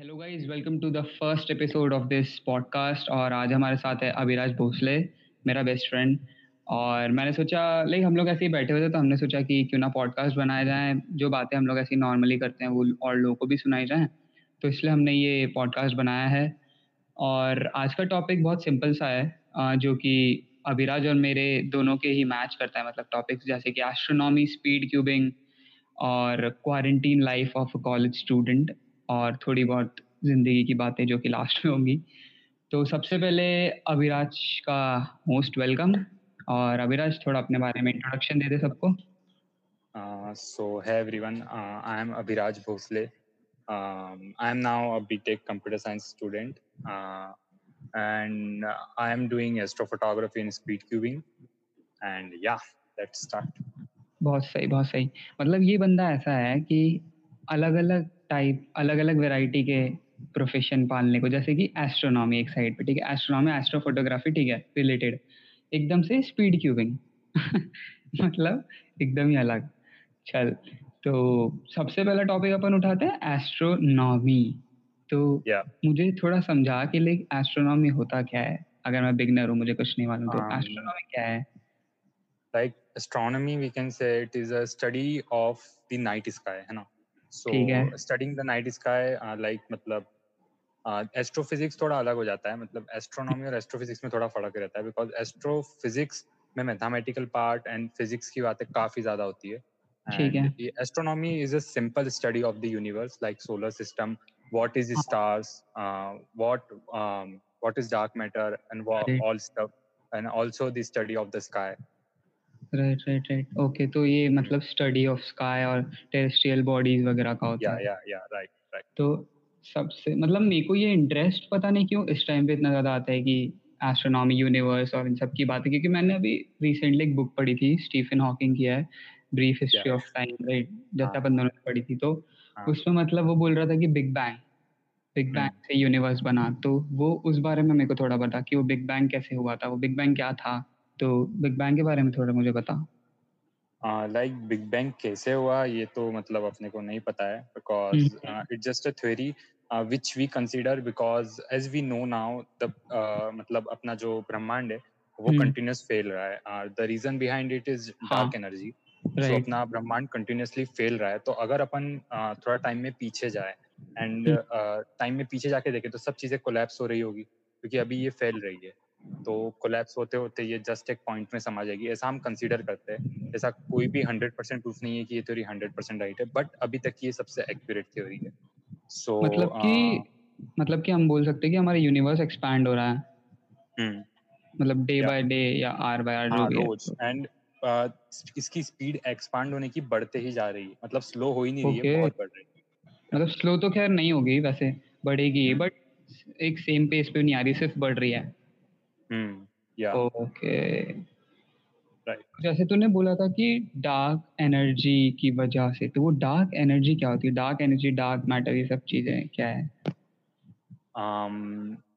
Hello guys welcome to the first episode of this podcast और आज हमारे साथ है अभिराज भोसले, मेरा बेस्ट फ्रेंड और मैंने सोचा लाइक हम लोग ऐसे ही बैठे हुए थे तो हमने सोचा कि क्यों ना पॉडकास्ट बनाया जाए, जो बातें हम लोग ऐसे नॉर्मली करते हैं वो और लोगों को भी सुनाई जाए तो इसलिए हमने ये पॉडकास्ट बनाया है और आज का टॉपिक बहुत सिंपल सा है जो कि अभिराज और मेरे दोनों के ही मैच करता है मतलब टॉपिक्स जैसे कि एस्ट्रोनॉमी स्पीड क्यूबिंग और quarantine life of a college student और थोड़ी बहुत ज़िंदगी की बातें जो कि लास्ट में होंगी तो सबसे पहले अभिराज का मोस्ट वेलकम और अभिराज थोड़ा अपने बारे में इंट्रोडक्शन दे दे सबको so hi everyone I am Abhiraj Bhosle I am now a BTech computer science student and uh, I am doing astrophotography in speed cubing. And yeah, let's start. बहुत सही बहुत सही मतलब ये बंदा ऐसा है कि अलग अलग टाइप अलग अलग वेराइटी के प्रोफेशन पालने को जैसे कि एस्ट्रोनॉमी एक साइड पे ठीक है? एस्ट्रोनॉमी एस्ट्रोफोटोग्राफी ठीक है? रिलेटेड एकदम से स्पीड क्यूबिंग मतलब एकदम ही अलग। चल तो सबसे पहला टॉपिक अपन उठाते हैं एस्ट्रोनॉमी तो yeah. मुझे थोड़ा समझा कि लाइक एस्ट्रोनॉमी होता क्या है? अगर मैं बिगनर हूँ मुझे कुछ नहीं मालूम तो एस्ट्रोनॉमी um, क्या है? Like astronomy we can say it is a study of the night sky है ना? So studying the night sky like मतलब एस्ट्रोफिजिक्स uh, थोड़ा अलग हो जाता है मतलब एस्ट्रोनॉमी और एस्ट्रोफिजिक्स में थोड़ा फ़र्क रहता है बिकॉज़ एस्ट्रोफिजिक्स में मैथमेटिकल पार्ट एंड फिजिक्स की बातें काफ़ी ज़्यादा होती है। Astronomy is a simple study of the universe like solar system what is the stars uh, what um, what is dark matter and what all stuff and also the study of the sky right right right okay तो ये मतलब study of sky और terrestrial bodies वगैरह का होता है। या या राइट राइट तो सबसे मतलब मेरे को ये इंटरेस्ट पता नहीं क्यों इस टाइम पे इतना ज़्यादा आता है कि एस्ट्रोनॉमी यूनिवर्स और इन सब की बातें क्योंकि मैंने अभी रिसेंटली एक बुक पढ़ी थी स्टीफन हॉकिंग की है brief history of time right जैसे अपन दोनों पढ़ी थी तो हाँ. उसमें मतलब वो बोल रहा था कि बिग बैंग बिग बैंग से यूनिवर्स बना तो वो उस बारे में मेरे को थोड़ा बता कि वो बिग बैंग कैसे हुआ था वो बिग बैंग क्या था? तो बिग बैंग के बारे में थोड़ा मुझे बता लाइक बिग बैंग कैसे हुआ ये तो मतलब अपने को नहीं पता है because it just a theory which we consider because as we know now the मतलब अपना जो ब्रह्मांड है वो कंटिन्यूस hmm. फेल रहा है। The reason behind it is dark energy so अपना ब्रह्मांड कंटिन्यूसली फेल रहा है। तो अगर अपन uh, थोड़ा टाइम में पीछे जाए एंड टाइम में पीछे जाके देखें तो सब चीज़ें कोलैप्स हो रही होगी क्योंकि अभी ये फैल रही है। तो कोलैप्स होते होते ये जस्ट एक पॉइंट में समा जाएगी ऐसा हम कंसीडर करते हैं। ऐसा कोई भी हंड्रेड परसेंट प्रूफ नहीं है कि ये थ्योरी हंड्रेड परसेंट राइट है बट अभी तक ये सबसे एक्यूरेट थ्योरी है। सो so, मतलब कि uh, मतलब कि हम बोल सकते हैं कि हमारा यूनिवर्स एक्सपैंड हो रहा है। hmm. मतलब डे बाय डे या आर बाय आर रोज। एंड इसकी स्पीड एक्सपांड होने की बढ़ते ही जा रही है। मतलब स्लो हो ही नहीं okay. रही है बहुत बढ़ रही है। मतलब स्लो तो खैर नहीं होगी वैसे बढ़ेगी बट hmm. एक सेम पेस पे नहीं आ रही सिर्फ़ बढ़ रही है। ओके। राइट जैसे तूने बोला था कि डार्क एनर्जी की वजह से तो वो डार्क एनर्जी क्या होती है? डार्क एनर्जी डार्क मैटर ये सब चीज़ें क्या है?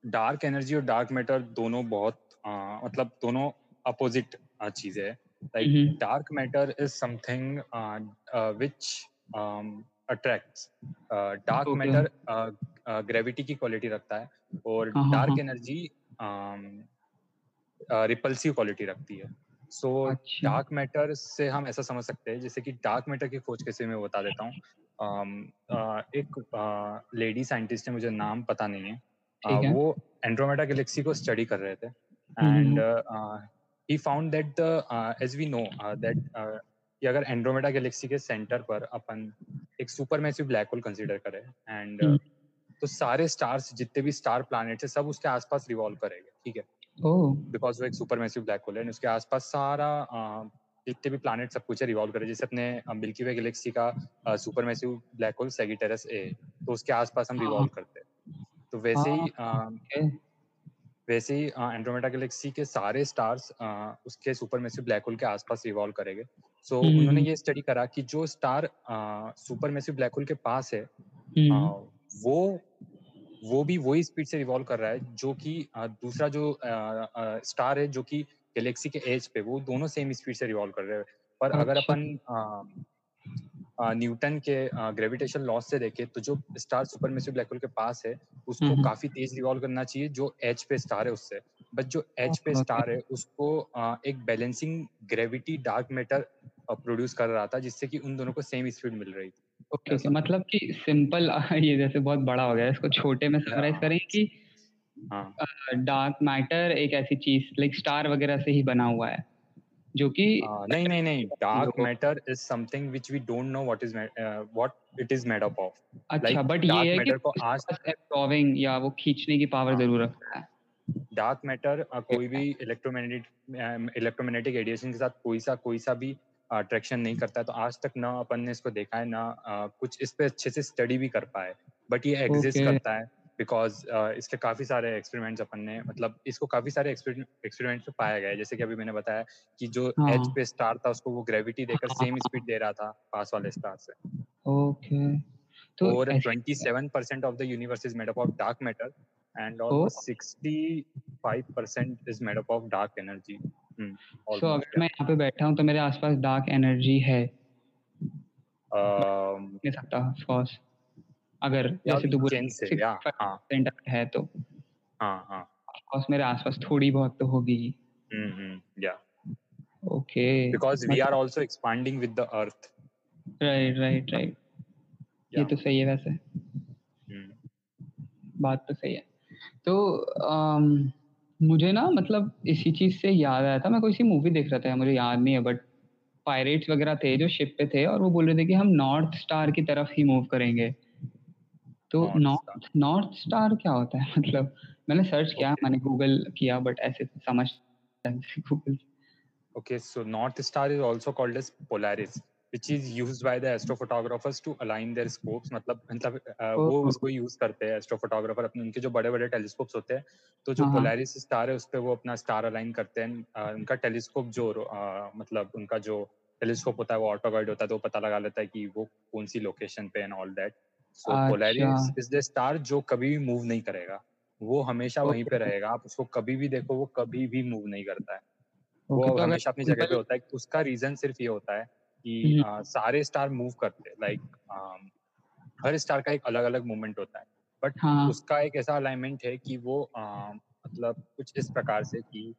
डार्क um, एनर्जी और डार्क मैटर दोनों बहुत uh, मतलब दोनों अपोजिट uh, चीज़ें है। Like dark matter is something which attracts dark matter gravity की क्वालिटी रखता है। और डार्क एनर्जी रिपल्सिव क्वालिटी रखती है। सो डार्क मैटर से हम ऐसा समझ सकते हैं जैसे कि डार्क मैटर की खोज कैसे मैं बता देता हूँ। एक लेडी साइंटिस्ट है मुझे नाम पता नहीं है। uh, वो एंड्रोमेडा गैलेक्सी को स्टडी कर रहे थे। And he found that the as we know that कि अगर एंड्रोमेडा गैलेक्सी के सेंटर पर अपन एक super massive black hole consider करें एंड uh, तो सारे स्टार्स जितने भी स्टार प्लैनेट्स है सब उसके आसपास रिवॉल्व करेंगे ठीक है? बिकॉज़ वो एक सुपर मैसिव ब्लैक होल है उसके आसपास सारा जितने भी प्लानट सब कुछ रिवॉल्व करे जैसे अपने मिल्की वे गैलेक्सी का super massive black hole Sagittarius A तो उसके आसपास हम रिवॉल्व करते हैं। तो वैसे ही वैसे ही एंड्रोमेडा गैलेक्सी के सारे स्टार्स उसके सुपर मैसिव ब्लैक होल के आसपास रिवॉल्व करेंगे। सो so, उन्होंने ये स्टडी करा कि जो star super massive black hole के पास है आ, वो वो भी वही स्पीड से रिवॉल्व कर रहा है जो कि दूसरा जो स्टार है जो कि गैलेक्सी के एज पे वो दोनों सेम स्पीड से रिवॉल्व कर रहे हैं। पर अच्छा। अगर अपन न्यूटन के ग्रेविटेशन लॉस से देखे तो जो स्टार सुपरमेसिव ब्लैक होल के पास है उसको काफ़ी तेज रिवॉल्व करना चाहिए जो एच पे स्टार है उससे। बट जो एच पे स्टार है। उसको एक balancing gravity dark matter produce कर रहा था जिससे कि उन दोनों को सेम स्पीड मिल रही थी। ओके ओके मतलब कि सिंपल ये जैसे बहुत बड़ा हो गया इसको छोटे में समराइज करें कि डार्क हाँ। मैटर एक ऐसी चीज़ लाइक स्टार वगैरह से ही बना हुआ है जो कि नहीं नहीं नहीं dark matter is something which we don't know what is what it is made up of अच्छा बट ये है कि को आज एब्सॉर्बिंग या वो खींचने की पावर हाँ। ज़रूर रखता है। डार्क मैटर कोई भी इलेक्ट्रोमैग्नेटिक इलेक्ट्रोमैग्नेटिक रेडिएशन के साथ कोई सा कोई सा भी अट्रैक्शन नहीं करता है तो आज तक ना अपन ने इसको देखा है ना कुछ इस पे अच्छे से स्टडी भी कर पाए। बट ये एग्जिस्ट okay. करता है बिकॉज़ uh, इसके काफ़ी सारे एक्सपेरिमेंट्स अपन ने मतलब इसको काफ़ी सारे एक्सपेरिमेंट्स में पाया गया है। जैसे कि अभी मैंने बताया कि जो हाँ. पे स्टार था उसको वो ग्रेविटी देकर सेम स्पीड दे रहा था पास वाले स्टार से। ओके तो और 27% of the universe is made up of dark matter and almost 65% is made up of dark energy so अगर मैं यहाँ पे बैठा हूँ तो मेरे आसपास डार्क एनर्जी है। Um, सकता ऑफ़ कोर्स अगर जैसे तू बोल हाँ है। तो हाँ हाँ। ऑफ़ मेरे आसपास थोड़ी बहुत तो होगी। हम्म या okay because we are also expanding with the earth right right right ये तो सही है वैसे। हम्म। बात तो सही है। तो um, मुझे ना मतलब इसी चीज़ से याद आया था। मैं कोई सी मूवी देख रहा था मुझे याद नहीं है बट पायरेट्स वगैरह थे जो शिप पे थे और वो बोल रहे थे कि हम नॉर्थ स्टार की तरफ़ ही मूव करेंगे। तो नॉर्थ नॉर्थ स्टार क्या होता है? मतलब मैंने सर्च किया मैंने गूगल किया बट ऐसे समझ Google okay so north star is also called as Polaris which is used by the astrophotographers to align their scopes. मतलब मतलब वो उसको यूज़ करते हैं एस्ट्रोफोटोग्राफर अपने उनके जो बड़े बड़े टेलीस्कोप्स होते हैं तो जो पोलारिस हाँ, स्टार हाँ। उस पर वो अपना स्टार अलाइन करते हैं। उनका टेलीस्कोप जो मतलब उनका जो टेलीस्कोप होता है वो ऑटो गाइड होता है तो पता लगा लेता है कि वो कौन सी लोकेशन पे and all that so Polaris is the star जो कभी भी मूव नहीं करेगा। वो हमेशा वहीं पे रहेगा। आप उसको कभी भी देखो वो कभी भी मूव नहीं करता है। वो तो हमेशा अपनी जगह पे होता है। उसका रीजन सिर्फ़ ये होता है कि आ, सारे स्टार मूव करते हैं लाइक हर स्टार का एक अलग अलग मूवमेंट होता है। बट हाँ. उसका एक ऐसा अलाइनमेंट है कि वो आ, मतलब कुछ इस प्रकार से कि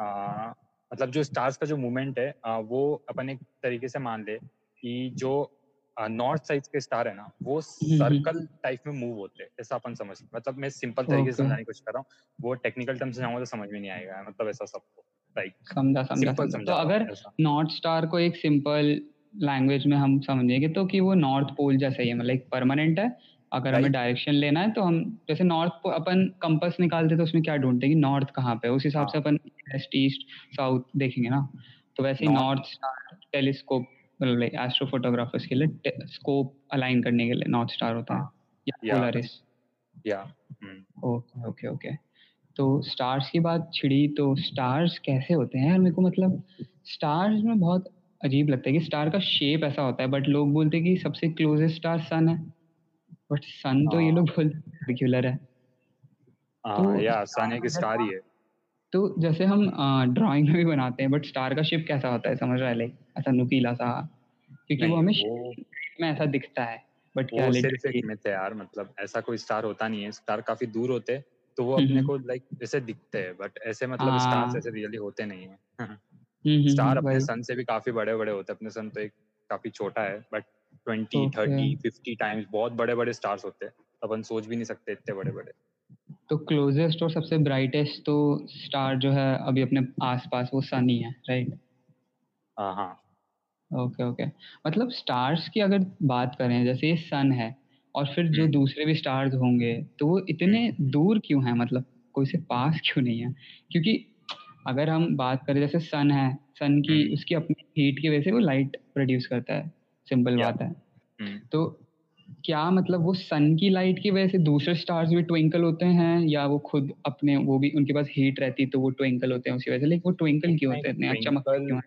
आ, मतलब जो स्टार्स का जो मूवमेंट है आ, वो अपन एक तरीके से मान ले कि जो नॉर्थ साइड के स्टार है ना वो सर्कल टाइप में मूव होते हैं ऐसा अपन समझ मतलब मैं सिंपल तरीके से समझाने की कोशिश कर रहा हूँ वो टेक्निकल टर्म से जाऊँगा तो समझ में नहीं आएगा मतलब ऐसा सबको लाइक समझा समझा तो अगर नॉर्थ स्टार को एक सिंपल लैंग्वेज में हम समझेंगे तो कि वो नॉर्थ पोल जैसा ही है मतलब परमानेंट है। अगर हमें डायरेक्शन लेना है तो हम जैसे नॉर्थ अपन कंपस निकालते तो उसमें क्या ढूंढते हैं कि नॉर्थ कहाँ पे उस हिसाब से हाँ। अपन वेस्ट ईस्ट साउथ देखेंगे ना। तो वैसे ही नॉर्थ स्टार टेलीस्कोप मतलब एस्ट्रोफोटोग्राफर्स के लिए स्कोप अलाइन करने के लिए नॉर्थ स्टार होता है। हाँ। या पोलरिस या ओके ओके ओके तो स्टार्स की बात छिड़ी तो स्टार्स कैसे होते हैं? मेरे को मतलब स्टार्स में बहुत अजीब लगता है कि स्टार का शेप ऐसा होता है बट लोग बोलते हैं कि सबसे क्लोजेस्ट स्टार सन है। बट सन तो ये लोग हाँ। बोलते सर्कुलर है। तो या सन एक स्टार ही है। तो जैसे हम ड्राइंग में भी बनाते हैं बट स्टार का शेप कैसा होता है समझ रहा है लाइक ऐसा नुकीला सा। क्योंकि वो हमें में ऐसा दिखता है बट क्या सिर्फ़ एक मिथ है यार मतलब ऐसा कोई स्टार होता नहीं है। स्टार काफ़ी दूर होते तो वो अपने को लाइक जैसे दिखते हैं बट ऐसे मतलब स्टार्स हाँ। ऐसे रियली होते नहीं है। स्टार अपने सन से भी काफ़ी बड़े बड़े होते हैं अपने सन तो एक काफ़ी छोटा है but twenty thirty fifty times बहुत बड़े बड़े स्टार्स होते हैं। अपन सोच भी नहीं सकते इतने बड़े बड़े तो क्लोजेस्ट और सबसे ब्राइटेस्ट तो स्टार जो है अभी अपने आसपास वो सन ही है राइट हाँ ओके ओके मतलब स्टार्स की अगर बात करें जैसे ये सन है और फिर जो हम्म। दूसरे भी स्टार्स होंगे तो वो इतने हम्म। दूर क्यों हैं? मतलब कोई से पास क्यों नहीं है? क्योंकि अगर हम बात करें जैसे सन है सन की हम्म। उसकी अपनी हीट की वजह से वो लाइट प्रोड्यूस करता है सिंपल बात है। तो क्या मतलब वो सन की लाइट की वजह से दूसरे स्टार्स भी ट्विंकल होते हैं या वो खुद अपने वो भी उनके पास हीट रहती है तो वो ट्विंकल होते हैं उसी वजह से? लेकिन वो ट्विंकल क्यों होते हैं? इतने चमकते क्यों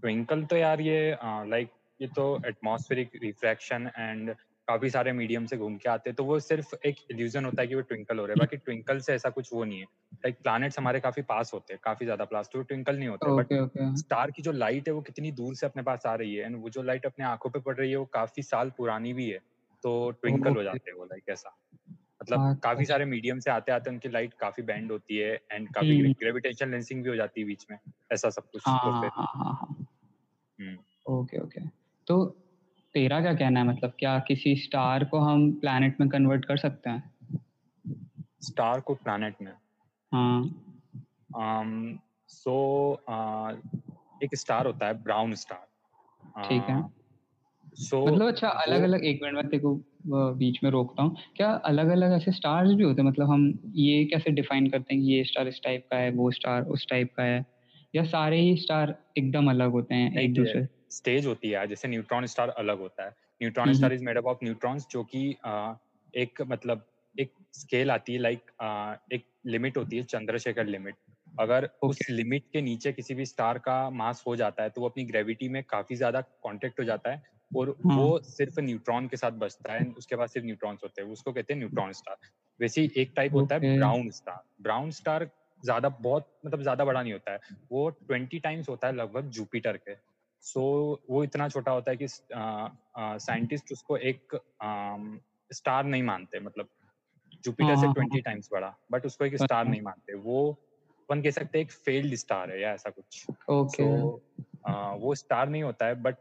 ट्विंकल तो यार ये लाइक ये तो एटमॉस्फेरिक रिफ्रैक्शन एंड काफ़ी सारे मीडियम से घूम के आते हैं तो वो सिर्फ़ एक इल्यूजन होता है कि वो ट्विंकल हो रहे हैं। बाकी ट्विंकल से ऐसा कुछ वो नहीं है। लाइक प्लैनेट्स हमारे काफ़ी पास होते हैं काफ़ी ज़्यादा पास तो ट्विंकल नहीं होते बट स्टार की जो लाइट है वो कितनी दूर से अपने पास आ रही है एंड वो जो लाइट अपने आँखों पे पड़ रही है वो काफ़ी साल पुरानी भी है तो ट्विंकल हो जाते हैं वो लाइक ऐसा। मतलब हाँ, काफ़ी सारे मीडियम से आते आते उनकी लाइट काफ़ी बैंड होती है एंड काफ़ी ग्रेविटेशन लेंसिंग भी हो जाती है बीच में ऐसा सब कुछ हाँ, फिर हाँ, हाँ, हाँ. ओके ओके तो तेरा क्या कहना है? मतलब क्या किसी स्टार को हम प्लैनेट में कन्वर्ट कर सकते हैं? स्टार को प्लैनेट में? हाँ। Um, सो so, uh, एक स्टार होता है ब्राउन स्टार ठीक है। सो so, मतलब अच्छा अलग अलग एक मिनट में देखो बीच में रोकता हूँ। क्या अलग अलग ऐसे स्टार्स भी होते हैं? मतलब हम ये कैसे डिफाइन करते हैं कि ये स्टार इस टाइप का है वो स्टार उस टाइप का है? या सारे ही स्टार एकदम अलग होते हैं एक दूसरे स्टेज होती है जैसे न्यूट्रॉन स्टार अलग होता है neutron star is made up of neutrons जो कि एक मतलब एक स्केल आती है लाइक एक लिमिट होती है चंद्रशेखर लिमिट अगर okay. उस लिमिट के नीचे किसी भी स्टार का मास हो जाता है तो वो अपनी ग्रेविटी में काफ़ी ज़्यादा कांटेक्ट हो जाता है और हाँ. वो सिर्फ़ न्यूट्रॉन के साथ बचता है उसके बाद सिर्फ़ न्यूट्रॉन्स होते हैं उसको कहते हैं न्यूट्रॉन स्टार वैसे ही एक टाइप okay. होता है ब्राउन स्टार ब्राउन स्टार ज़्यादा बहुत मतलब ज़्यादा बड़ा नहीं होता है वो ट्वेंटी टाइम्स होता है लगभग जुपिटर के सो so, वो इतना छोटा होता है कि साइंटिस्ट उसको एक स्टार नहीं मानते मतलब जुपिटर से ट्वेंटी हाँ, टाइम्स हाँ, हाँ। बड़ा बट उसको एक स्टार नहीं मानते वो अपन कह सकते हैं एक फेल्ड स्टार है या ऐसा कुछ ओके okay. so, वो स्टार नहीं होता है बट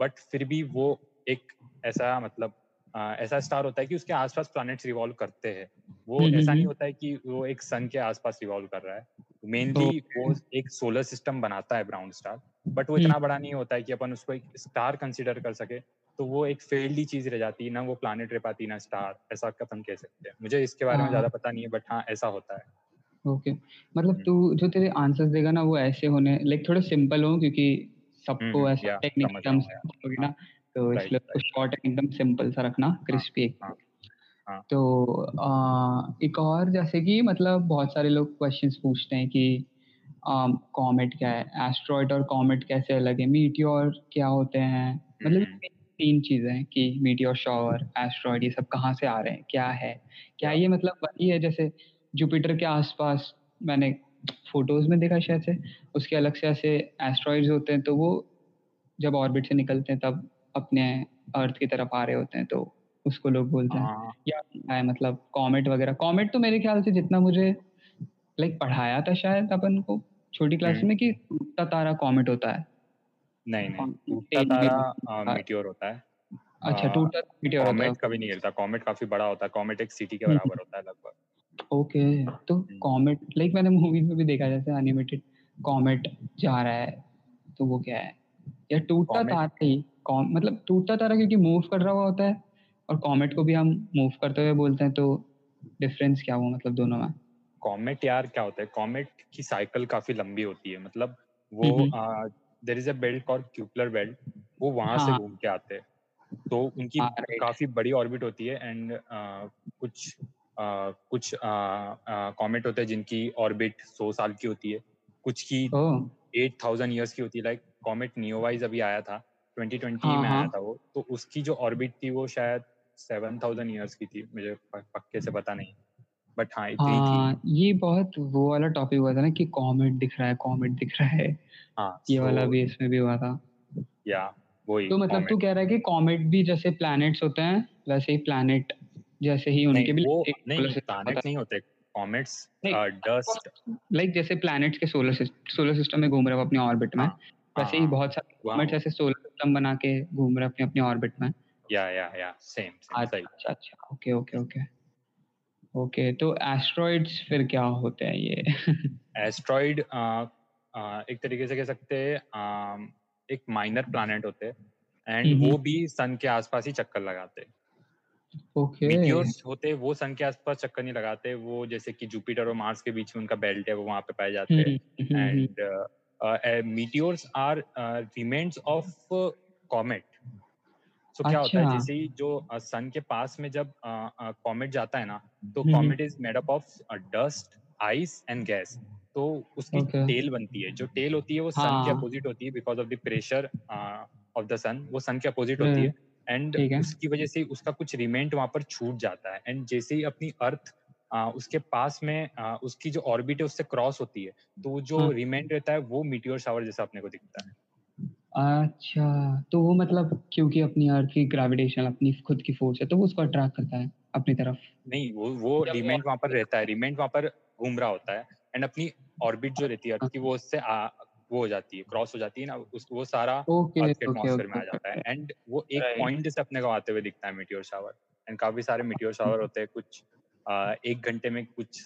बट फिर भी वो एक ऐसा मतलब आ, ऐसा स्टार होता है कि उसके आसपास प्लैनेट्स रिवॉल्व करते हैं। वो हम्म, ऐसा नहीं हम्म। होता है कि वो एक सन के आसपास रिवॉल्व कर रहा है। मेनली वो एक सोलर सिस्टम बनाता है ब्राउन स्टार बट वो इतना हम्म। बड़ा नहीं होता है कि अपन उसको एक स्टार कंसिडर कर सके। तो वो एक फेल्ड चीज़ रह जाती है ना वो प्लानिट रह पाती ना स्टार ऐसा अपन कह सकते हैं। मुझे इसके बारे में हाँ। ज़्यादा पता नहीं है बट हाँ ऐसा होता है। ओके मतलब तू जो तेरे आंसर्स देगा ना वो ऐसे होने लाइक थोड़े सिंपल हो क्योंकि सबको ऐसा टेक्निक टर्म्स ना तो इसलिए शॉर्ट एकदम सिंपल सा रखना क्रिस्पी हाँ, एक हाँ, हाँ। तो आ, एक और जैसे कि मतलब बहुत सारे लोग क्वेश्चंस पूछते हैं कि कॉमेट क्या है? एस्ट्रॉइड और कॉमेट कैसे अलग है? मीटियोर क्या होते हैं? मतलब हम्म। तीन चीज़ें हैं कि मीटियोर शॉवर एस्ट्रॉइड ये सब कहाँ से आ रहे हैं? क्या है? क्या ये मतलब वही है? जैसे जुपिटर के आसपास मैंने फ़ोटोज़ में देखा शायद से उसके अलग से ऐसे एस्ट्रॉइड्स होते हैं तो वो जब ऑर्बिट से निकलते हैं तब अपने अर्थ की तरफ़ आ रहे होते हैं तो उसको लोग बोलते हैं। हाँ। या है मतलब कॉमेट वगैरह। कॉमेट तो मेरे ख्याल से जितना मुझे लाइक पढ़ाया था शायद अपन को छोटी क्लास हम्म। में कि टूटता तारा कॉमेट होता है। नहीं नहीं। टूटता तारा मीटियोर होता है। अच्छा टूटता मीटियोर होता है। कॉमेट कभी नहीं गिरता। कॉमेट काफ़ी बड़ा होता है। कॉमेट एक सिटी के हम्म। बराबर होता है लगभग। ओके तो कॉमेट हम्म। लाइक मैंने मूवीज़ में भी देखा जैसे एनिमेटेड कॉमेट जा रहा है तो वो क्या है? या टूटता तारा ही मतलब टूटता तारा क्योंकि मूव कर रहा हुआ होता है और कॉमेट को भी हम मूव करते हुए बोलते हैं तो डिफरेंस क्या हुआ मतलब दोनों में? कॉमेट यार क्या होता है? कॉमेट की साइकिल काफ़ी लंबी होती है मतलब वो there is a belt call Kuiper belt वो वहाँ हाँ. से घूम के आते हैं। तो उनकी हाँ, काफ़ी बड़ी ऑर्बिट होती है एंड कुछ आ, कुछ कॉमेट होते हैं जिनकी ऑर्बिट सौ साल की होती है। कुछ की एट थाउज़ेंड ईयर्स की होती है। लाइक कॉमेट नियोवाइज अभी आया था। 2020 हाँ, में आया हाँ। था वो तो उसकी जो ऑर्बिट थी वो शायद सेवन थाउज़ेंड ईयर्स की थी मुझे पक्के से पता नहीं बट हाँ इतनी हाँ, थी ये बहुत वो वाला टॉपिक हुआ था ना कि कॉमेट दिख रहा है कॉमेट दिख रहा है। हाँ ये so, वाला भी इसमें भी हुआ था। या वही तो मतलब तू कह रहा है कि कॉमेट भी जैसे प्लैनेट्स होते हैं वैसे ही प्लैनेट जैसे ही उनके भी वो नहीं प्लैनेट नहीं होते कॉमेट्स डस्ट लाइक जैसे प्लैनेट्स के सोलर सोलर सिस्टम में घूम रहे हो अपने ऑर्बिट में हाँ, वैसे ही हाँ, बहुत सारे कॉमेट्स ऐसे सोलर सिस्टम बना के घूम रहे अपने अपने ऑर्बिट में। या या या सेम अच्छा अच्छा ओके ओके ओके ओके तो एस्ट्रॉइड्स फिर क्या होते हैं ये? एस्ट्रॉइड एक तरीके से कह सकते हैं एक माइनर प्लैनेट होते हैं एंड वो भी सन के आसपास ही चक्कर लगाते हैं। ओके मीटियोर्स होते वो सन के आसपास चक्कर नहीं लगाते वो जैसे कि जुपिटर और मार्स के बीच में उनका बेल्ट है वो वहाँ पे पाए जाते हैं। And meteors are remains of comet तो क्या होता है। जैसे ही जो सन के पास में जब कॉमेट जाता है ना तो comet is made up of dust ice and gas तो उसकी okay. टेल बनती है। जो टेल होती है वो सन के अपोजिट हाँ। होती है because of the pressure of the sun वो सन के अपोजिट होती है। एंड उसकी वजह से उसका कुछ रिमेंट वहाँ पर छूट जाता है। एंड जैसे ही अपनी अर्थ आ, उसके पास में आ, उसकी जो ऑर्बिट है उससे क्रॉस होती है तो जो हाँ. रिमेंट रहता है वो मीटियोर शावर जैसा अपने को दिखता है। अच्छा तो वो मतलब क्योंकि अपनी अर्थ की ग्रेविटेशन अपनी खुद की फोर्स है तो वो उसको अट्रैक्ट करता है अपनी तरफ़? नहीं वो वो रिमेंट वहाँ पर रहता है रिमेंट वहाँ पर घूम रहा होता है एंड अपनी ऑर्बिट जो रहती है अर्थ की वो उससे वो हो जाती है क्रॉस हो जाती है ना उस वो सारा अर्थ के एटमॉस्फेयर में आ जाता है एंड वो एक पॉइंट से अपने को आते हुए दिखता है मीटियोर शावर एंड काफ़ी सारे मीटियोर शावर होते हैं कुछ एक घंटे में कुछ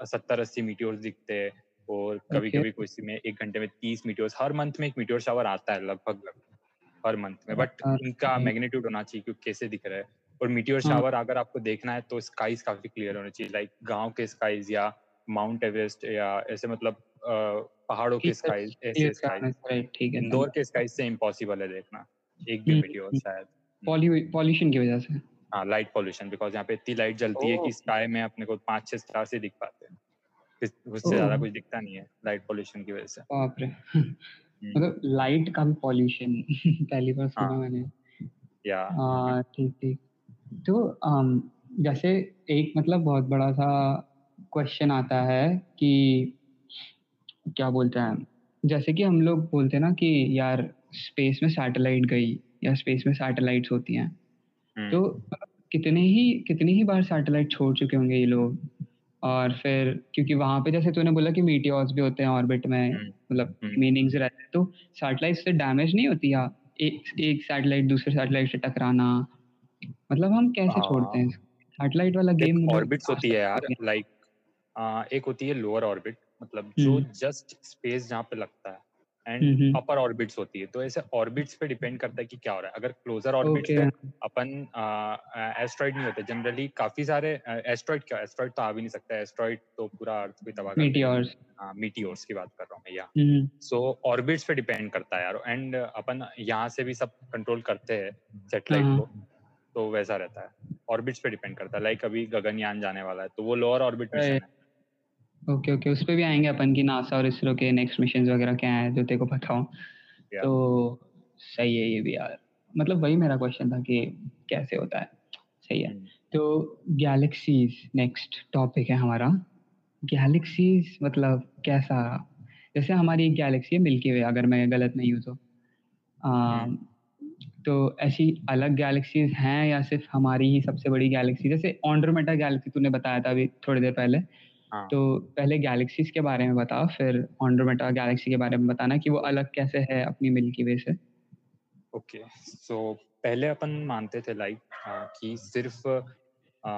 सत्तर अस्सी मीटियोर दिखते हैं और कभी okay. कभी कुछ में एक घंटे में तीस मीटियोर हर मंथ में एक मीटियोर शावर आता है लगभग लगभग हर मंथ में। बट उनका मैग्नीट्यूड होना चाहिए क्योंकि कैसे दिख रहा है। और मीटियोर शावर हाँ। अगर आपको देखना है तो स्काईज काफ़ी क्लियर होने चाहिए लाइक गाँव के स्काईज या माउंट एवरेस्ट या ऐसे मतलब पहाड़ों के स्काईज ऐसे स्काईज इंदौर के स्काईज से इम्पॉसिबल है देखना एक भी मीटियोर हम्म, शायद। पॉल्यूशन की वजह से। लाइट पॉल्यूशन बिकॉज़ यहाँ पे इतनी लाइट जलती है कि स्काई में अपने को पाँच छह स्टार से दिख पाते हैं। उससे ज़्यादा कुछ दिखता नहीं है लाइट पॉल्यूशन की वजह से। बाप रे। हम्म। मतलब लाइट का भी पॉल्यूशन पहली बार सुना हाँ, मैंने। या। ठीक ठीक। तो जैसे एक मतलब बहुत बड़ा सा क्वेश्चन आता है कि क्या बोलते हैं? जैसे कि हम लोग बोलते हैं ना कि यार स्पेस में सैटेलाइट गई या स्पेस में सैटेलाइट्स होती हैं। तो कितने ही कितनी ही बार सैटेलाइट छोड़ चुके होंगे ये लोग? और फिर क्योंकि वहाँ पे जैसे तूने बोला कि मीटियोर्स भी होते हैं ऑर्बिट में हम्म, मतलब मीनिंग्स हम्म। रहते हैं तो सैटेलाइट से डैमेज नहीं होती या एक एक सैटेलाइट दूसरे सैटेलाइट से टकराना? मतलब हम कैसे छोड़ते हैं? सैटेलाइट वाला गेम ऑर्बिट्स होती है यार लाइक एक होती है लोअर ऑर्बिट मतलब जो जस्ट स्पेस जहाँ पे लगता है। एंड अपर ऑर्बिट्स होती है। तो ऐसे ऑर्बिट्स पे डिपेंड करता है कि क्या हो रहा है। अगर क्लोजर ऑर्बिट्स okay. पे अपन एस्ट्रॉइड नहीं होते। जनरली काफ़ी सारे एस्ट्रॉइड क्या एस्ट्रॉइड तो आ भी नहीं सकता एस्ट्रॉइड तो पूरा अर्थ भी तबाह मीटियोर्स हाँ। मीटियोर्स की बात कर रहा हूँ मैं या। सो ऑर्बिट्स पे डिपेंड करता है यार। एंड अपन यहाँ से भी सब कंट्रोल करते हैं सैटेलाइट हाँ। को तो वैसा रहता है। ऑर्बिट्स पे डिपेंड करता है। लाइक अभी गगनयान जाने वाला है। तो वो लोअर ऑर्बिट मिशन है। Okay okay. उस पर भी आएँगे अपन की नासा और इसरो के नेक्स्ट मिशन वगैरह क्या है जो तेरे को पता हो। तो सही है ये भी यार। मतलब वही मेरा क्वेश्चन था कि कैसे होता है। सही है। Hmm. तो गैलेक्सीज नेक्स्ट टॉपिक है हमारा। गैलेक्सीज मतलब कैसा? जैसे हमारी एक गैलेक्सी है मिल्की वे अगर मैं गलत नहीं हूँ तो। आ, hmm. तो ऐसी अलग गैलेक्सीज हैं या सिर्फ़ हमारी ही सबसे बड़ी गैलेक्सी जैसे ऑन्ड्रोमेटा गैलेक्सी तूने बताया था अभी थोड़ी देर पहले। हाँ. तो पहले गैलेक्सीज के बारे में बता फिर ऑन्ड्रोमेटा गैलेक्सी के बारे में बताना कि वो अलग कैसे है अपनी मिल्की वे से ओके सो पहले अपन मानते थे लाइक कि सिर्फ़ आ,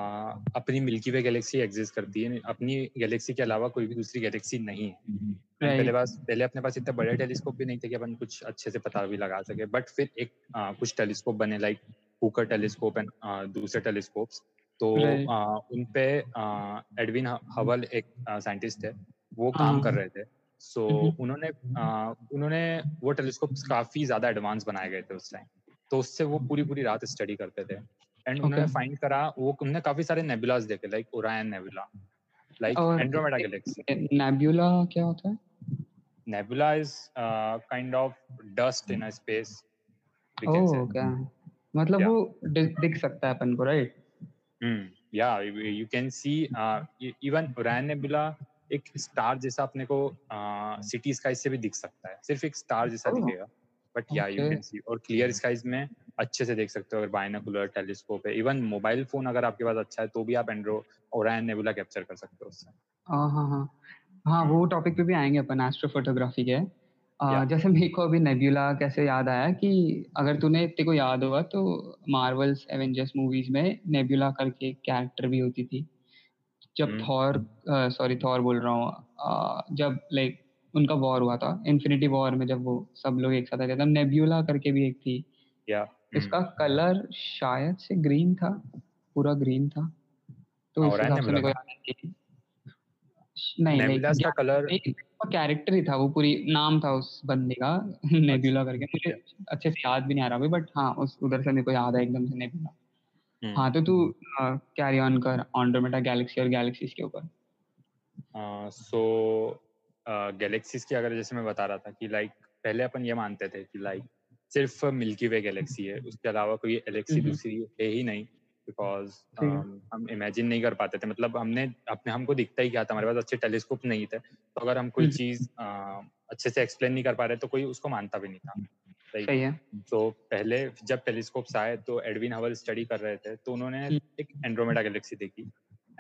अपनी मिल्की वे गैलेक्सी एग्जिस्ट करती है अपनी गैलेक्सी के अलावा कोई भी दूसरी गैलेक्सी नहीं है right. पहले पास पहले अपने पास इतने बड़े टेलीस्कोप भी नहीं थे कि अपन कुछ अच्छे से पता भी लगा सके बट फिर एक आ, कुछ टेलीस्कोप बने लाइक कुकर टेलीस्कोप एंड दूसरे टेलीस्कोप्स तो आ, उन पे एडविन हवल एक साइंटिस्ट है वो काम हाँ। कर रहे थे। सो so, उन्होंने आ, उन्होंने वो टेलीस्कोप काफ़ी ज़्यादा एडवांस बनाए गए थे उस टाइम तो उससे वो पूरी पूरी रात स्टडी करते थे। एंड उन्होंने फाइंड करा वो उन्होंने काफ़ी सारे नेबुलास देखे like Orion nebula like Andromeda galaxy nebula क्या होता है? Nebula is kind of dust in a space okay मतलब वो दिख सकता है अपन को right Yeah, you can see uh, e, even Orion Nebula एक स्टार जैसा अपने को सिटी uh, स्काइज से भी दिख सकता है। सिर्फ़ एक स्टार जैसा. दिखेगा। बट या यू कैन सी और क्लियर स्काइज में अच्छे से देख सकते हो अगर बायनोकुलर टेलीस्कोप है। इवन मोबाइल फ़ोन अगर आपके पास अच्छा है तो भी आप एंड्रो ओरायन नेबुला कैप्चर कर सकते हो उससे। हाँ हाँ हाँ। हाँ वो टॉपिक पे भी आएँगे अपन एस्ट्रोफोटोग्राफी के। Uh, जैसे मेरे को अभी नेब्यूला कैसे याद आया कि अगर तूने तेरे को याद होगा तो मार्वल्स एवेंजर्स मूवीज़ में नेब्यूला करके कैरेक्टर भी होती थी। जब थॉर सॉरी थॉर बोल रहा हूँ जब लाइक उनका वॉर हुआ था इन्फिनिटी वॉर में जब वो सब लोग एक साथ आए थे तब नेब्यूला करके भी एक थी। या इसका कलर शायद से ग्रीन था पूरा ग्रीन था। तो इस हिसाब से मेरे को याद है नहीं नेबुला का कलर कैरेक्टर ही था वो पूरी नाम था उस बंदे का नेबुला करके। मुझे अच्छे से याद भी नहीं आ रहा बट हाँ उस उधर से मेरे को याद है एकदम से नेबुला हम्म। हाँ तो तू कैरी ऑन कर ऑन्ड्रोमेटा गैलेक्सी और गैलेक्सीज के ऊपर। सो गैलेक्सीज की अगर जैसे मैं बता रहा था कि लाइक पहले अपन ये मानते थे कि लाइक सिर्फ़ मिल्की वे गैलेक्सी है उसके अलावा कोई गैलेक्सी दूसरी है ही नहीं। बिकॉज़ um, हम इमेजिन नहीं कर पाते थे। मतलब हमने अपने हमको दिखता ही क्या था। हमारे पास अच्छे टेलीस्कोप नहीं थे। तो अगर हम कोई चीज़ अच्छे से एक्सप्लेन नहीं कर पा रहे तो कोई उसको मानता भी नहीं था। सही है। तो पहले जब टेलीस्कोप्स आए तो एडविन हवल स्टडी कर रहे थे। तो उन्होंने हम्म। एक एंड्रोमेडा गैलेक्सी देखी।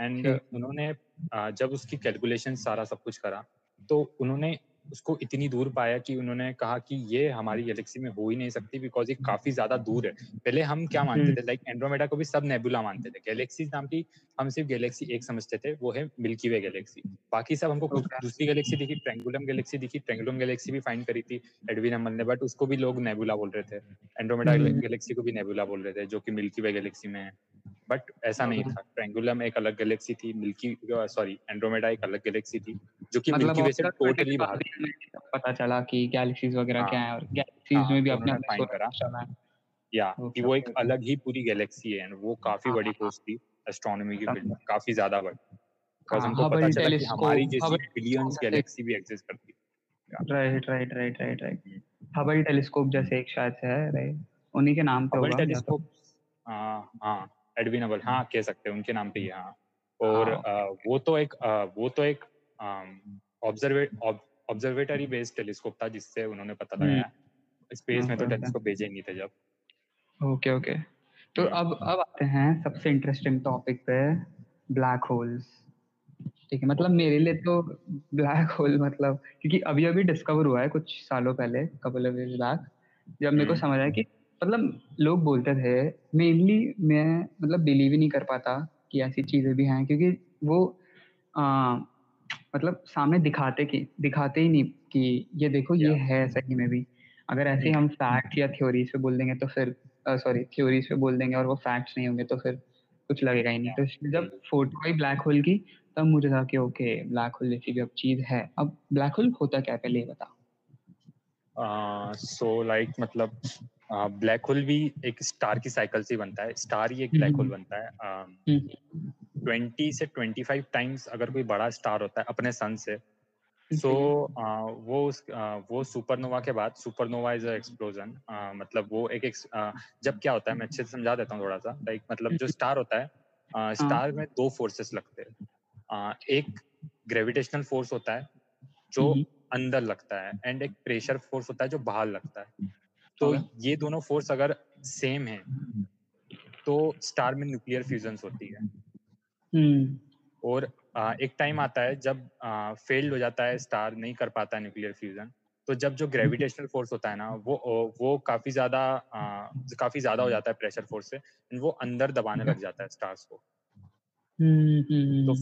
एंड उन्होंने जब उसकी कैलकुलेशन सारा सब कुछ करा तो उन्होंने उसको इतनी दूर पाया कि उन्होंने कहा कि ये हमारी गैलेक्सी में हो ही नहीं सकती बिकॉज़ ये काफ़ी ज़्यादा दूर है। पहले हम क्या मानते थे? लाइक एंड्रोमेडा को भी सब नेबुला मानते थे। गैलेक्सी नाम की हम सिर्फ़ गैलेक्सी एक समझते थे वो है मिल्की वे गैलेक्सी बाकी सब हमको कुछ दूसरी गैलेक्सी दिखी ट्रेंगुलम गैलेक्सी दिखी ट्रेंगुलम गैलेक्सी भी फाइंड करी थी एडविन अमल ने बट उसको भी लोग नेबुला बोल रहे थे। एंड्रोमेडा गैलेक्सी को भी नेबुला बोल रहे थे जो की मिल्की वे गैलेक्सी में है। बट ऐसा नहीं था। ट्रायंगुलम एक अलग गैलेक्सी थी मिल्की सॉरी एंड्रोमेडा एक अलग गैलेक्सी थी जो कि मिल्की वे से टोटली बाहर पता चला कि गैलेक्सीज वगैरह क्या है और गैलेक्सीज हाँ, में भी अपने फाइंड करा। या कि वो एक अलग ही पूरी गैलेक्सी है वो काफ़ी बड़ी खोज थी एस्ट्रोनॉमी की फ़ील्ड में काफ़ी ज़्यादा बड़ी। बिकॉज़ हमको पता चला कि हमारी जैसी बिलियंस गैलेक्सी भी एग्जिस्ट करती है। Right right right right right Hubble telescope जैसे एक शायद है राइट उन्हीं के नाम पे होगा हबल टेलीस्कोप हाँ। एडविन हबल हाँ कह सकते हैं उनके नाम पे ही हाँ और हाँ, वो तो एक वो तो एक ऑब्जर्वेटरी बेस्ड टेलीस्कोप था जिससे उन्होंने पता हम्म। लगाया स्पेस में तो टेलीस्कोप भेजे नहीं थे जब। ओके ओके तो हम्म। अब अब आते हैं सबसे इंटरेस्टिंग टॉपिक पे ब्लैक होल्स ठीक है मतलब मेरे लिए तो ब्लैक होल मतलब क्योंकि अभी अभी डिस्कवर हुआ है कुछ सालों पहले कपल ऑफ़ बैक जब मेरे को हम्म। समझ आया कि मतलब लोग बोलते थे मेनली मैं मतलब बिलीव ही नहीं कर पाता कि ऐसी चीज़ें भी हैं क्योंकि वो आ, मतलब सामने दिखाते कि दिखाते ही नहीं कि ये देखो ये है सही में भी। अगर ऐसे हम फैक्ट या थ्योरीज पे बोल देंगे तो फिर सॉरी थ्योरीज पे बोल देंगे और वो फैक्ट्स नहीं होंगे तो फिर कुछ लगेगा ही नहीं। तो जब फ़ोटो आई ब्लैक होल की तब मुझे था कि ओके ब्लैक होल जैसी भी अब चीज़ है। अब ब्लैक होल होता क्या पहले बता सो लाइक मतलब ब्लैक होल भी एक स्टार की साइकिल से बनता है। स्टार ही एक ब्लैक होल बनता है। ट्वेंटी से ट्वेंटी फाइव टाइम्स अगर कोई बड़ा स्टार होता है अपने सन से सो so, वो उस वो सुपरनोवा के बाद सुपरनोवा इज़ एक्सप्लोजन मतलब वो एक, एक uh, जब क्या होता है मैं अच्छे से समझा देता हूँ थोड़ा सा लाइक मतलब जो स्टार होता है आ, स्टार में दो फोर्सेस लगते हैं। एक ग्रेविटेशनल फोर्स होता है जो अंदर लगता है एंड एक प्रेशर फोर्स होता है जो बाहर लगता है। तो ये दोनों फोर्स अगर सेम है तो स्टार में न्यूक्लियर फ्यूजन होती है। हम्म। और आ, एक टाइम आता है जब फेल्ड हो जाता है स्टार नहीं कर पाता न्यूक्लियर फ्यूजन तो जब जो ग्रेविटेशनल फोर्स होता है ना वो वो काफ़ी ज़्यादा काफ़ी ज़्यादा हो जाता है प्रेशर फोर्स से वो अंदर दबाने लग जाता है स्टार्स को। हम्म, हम्म, तो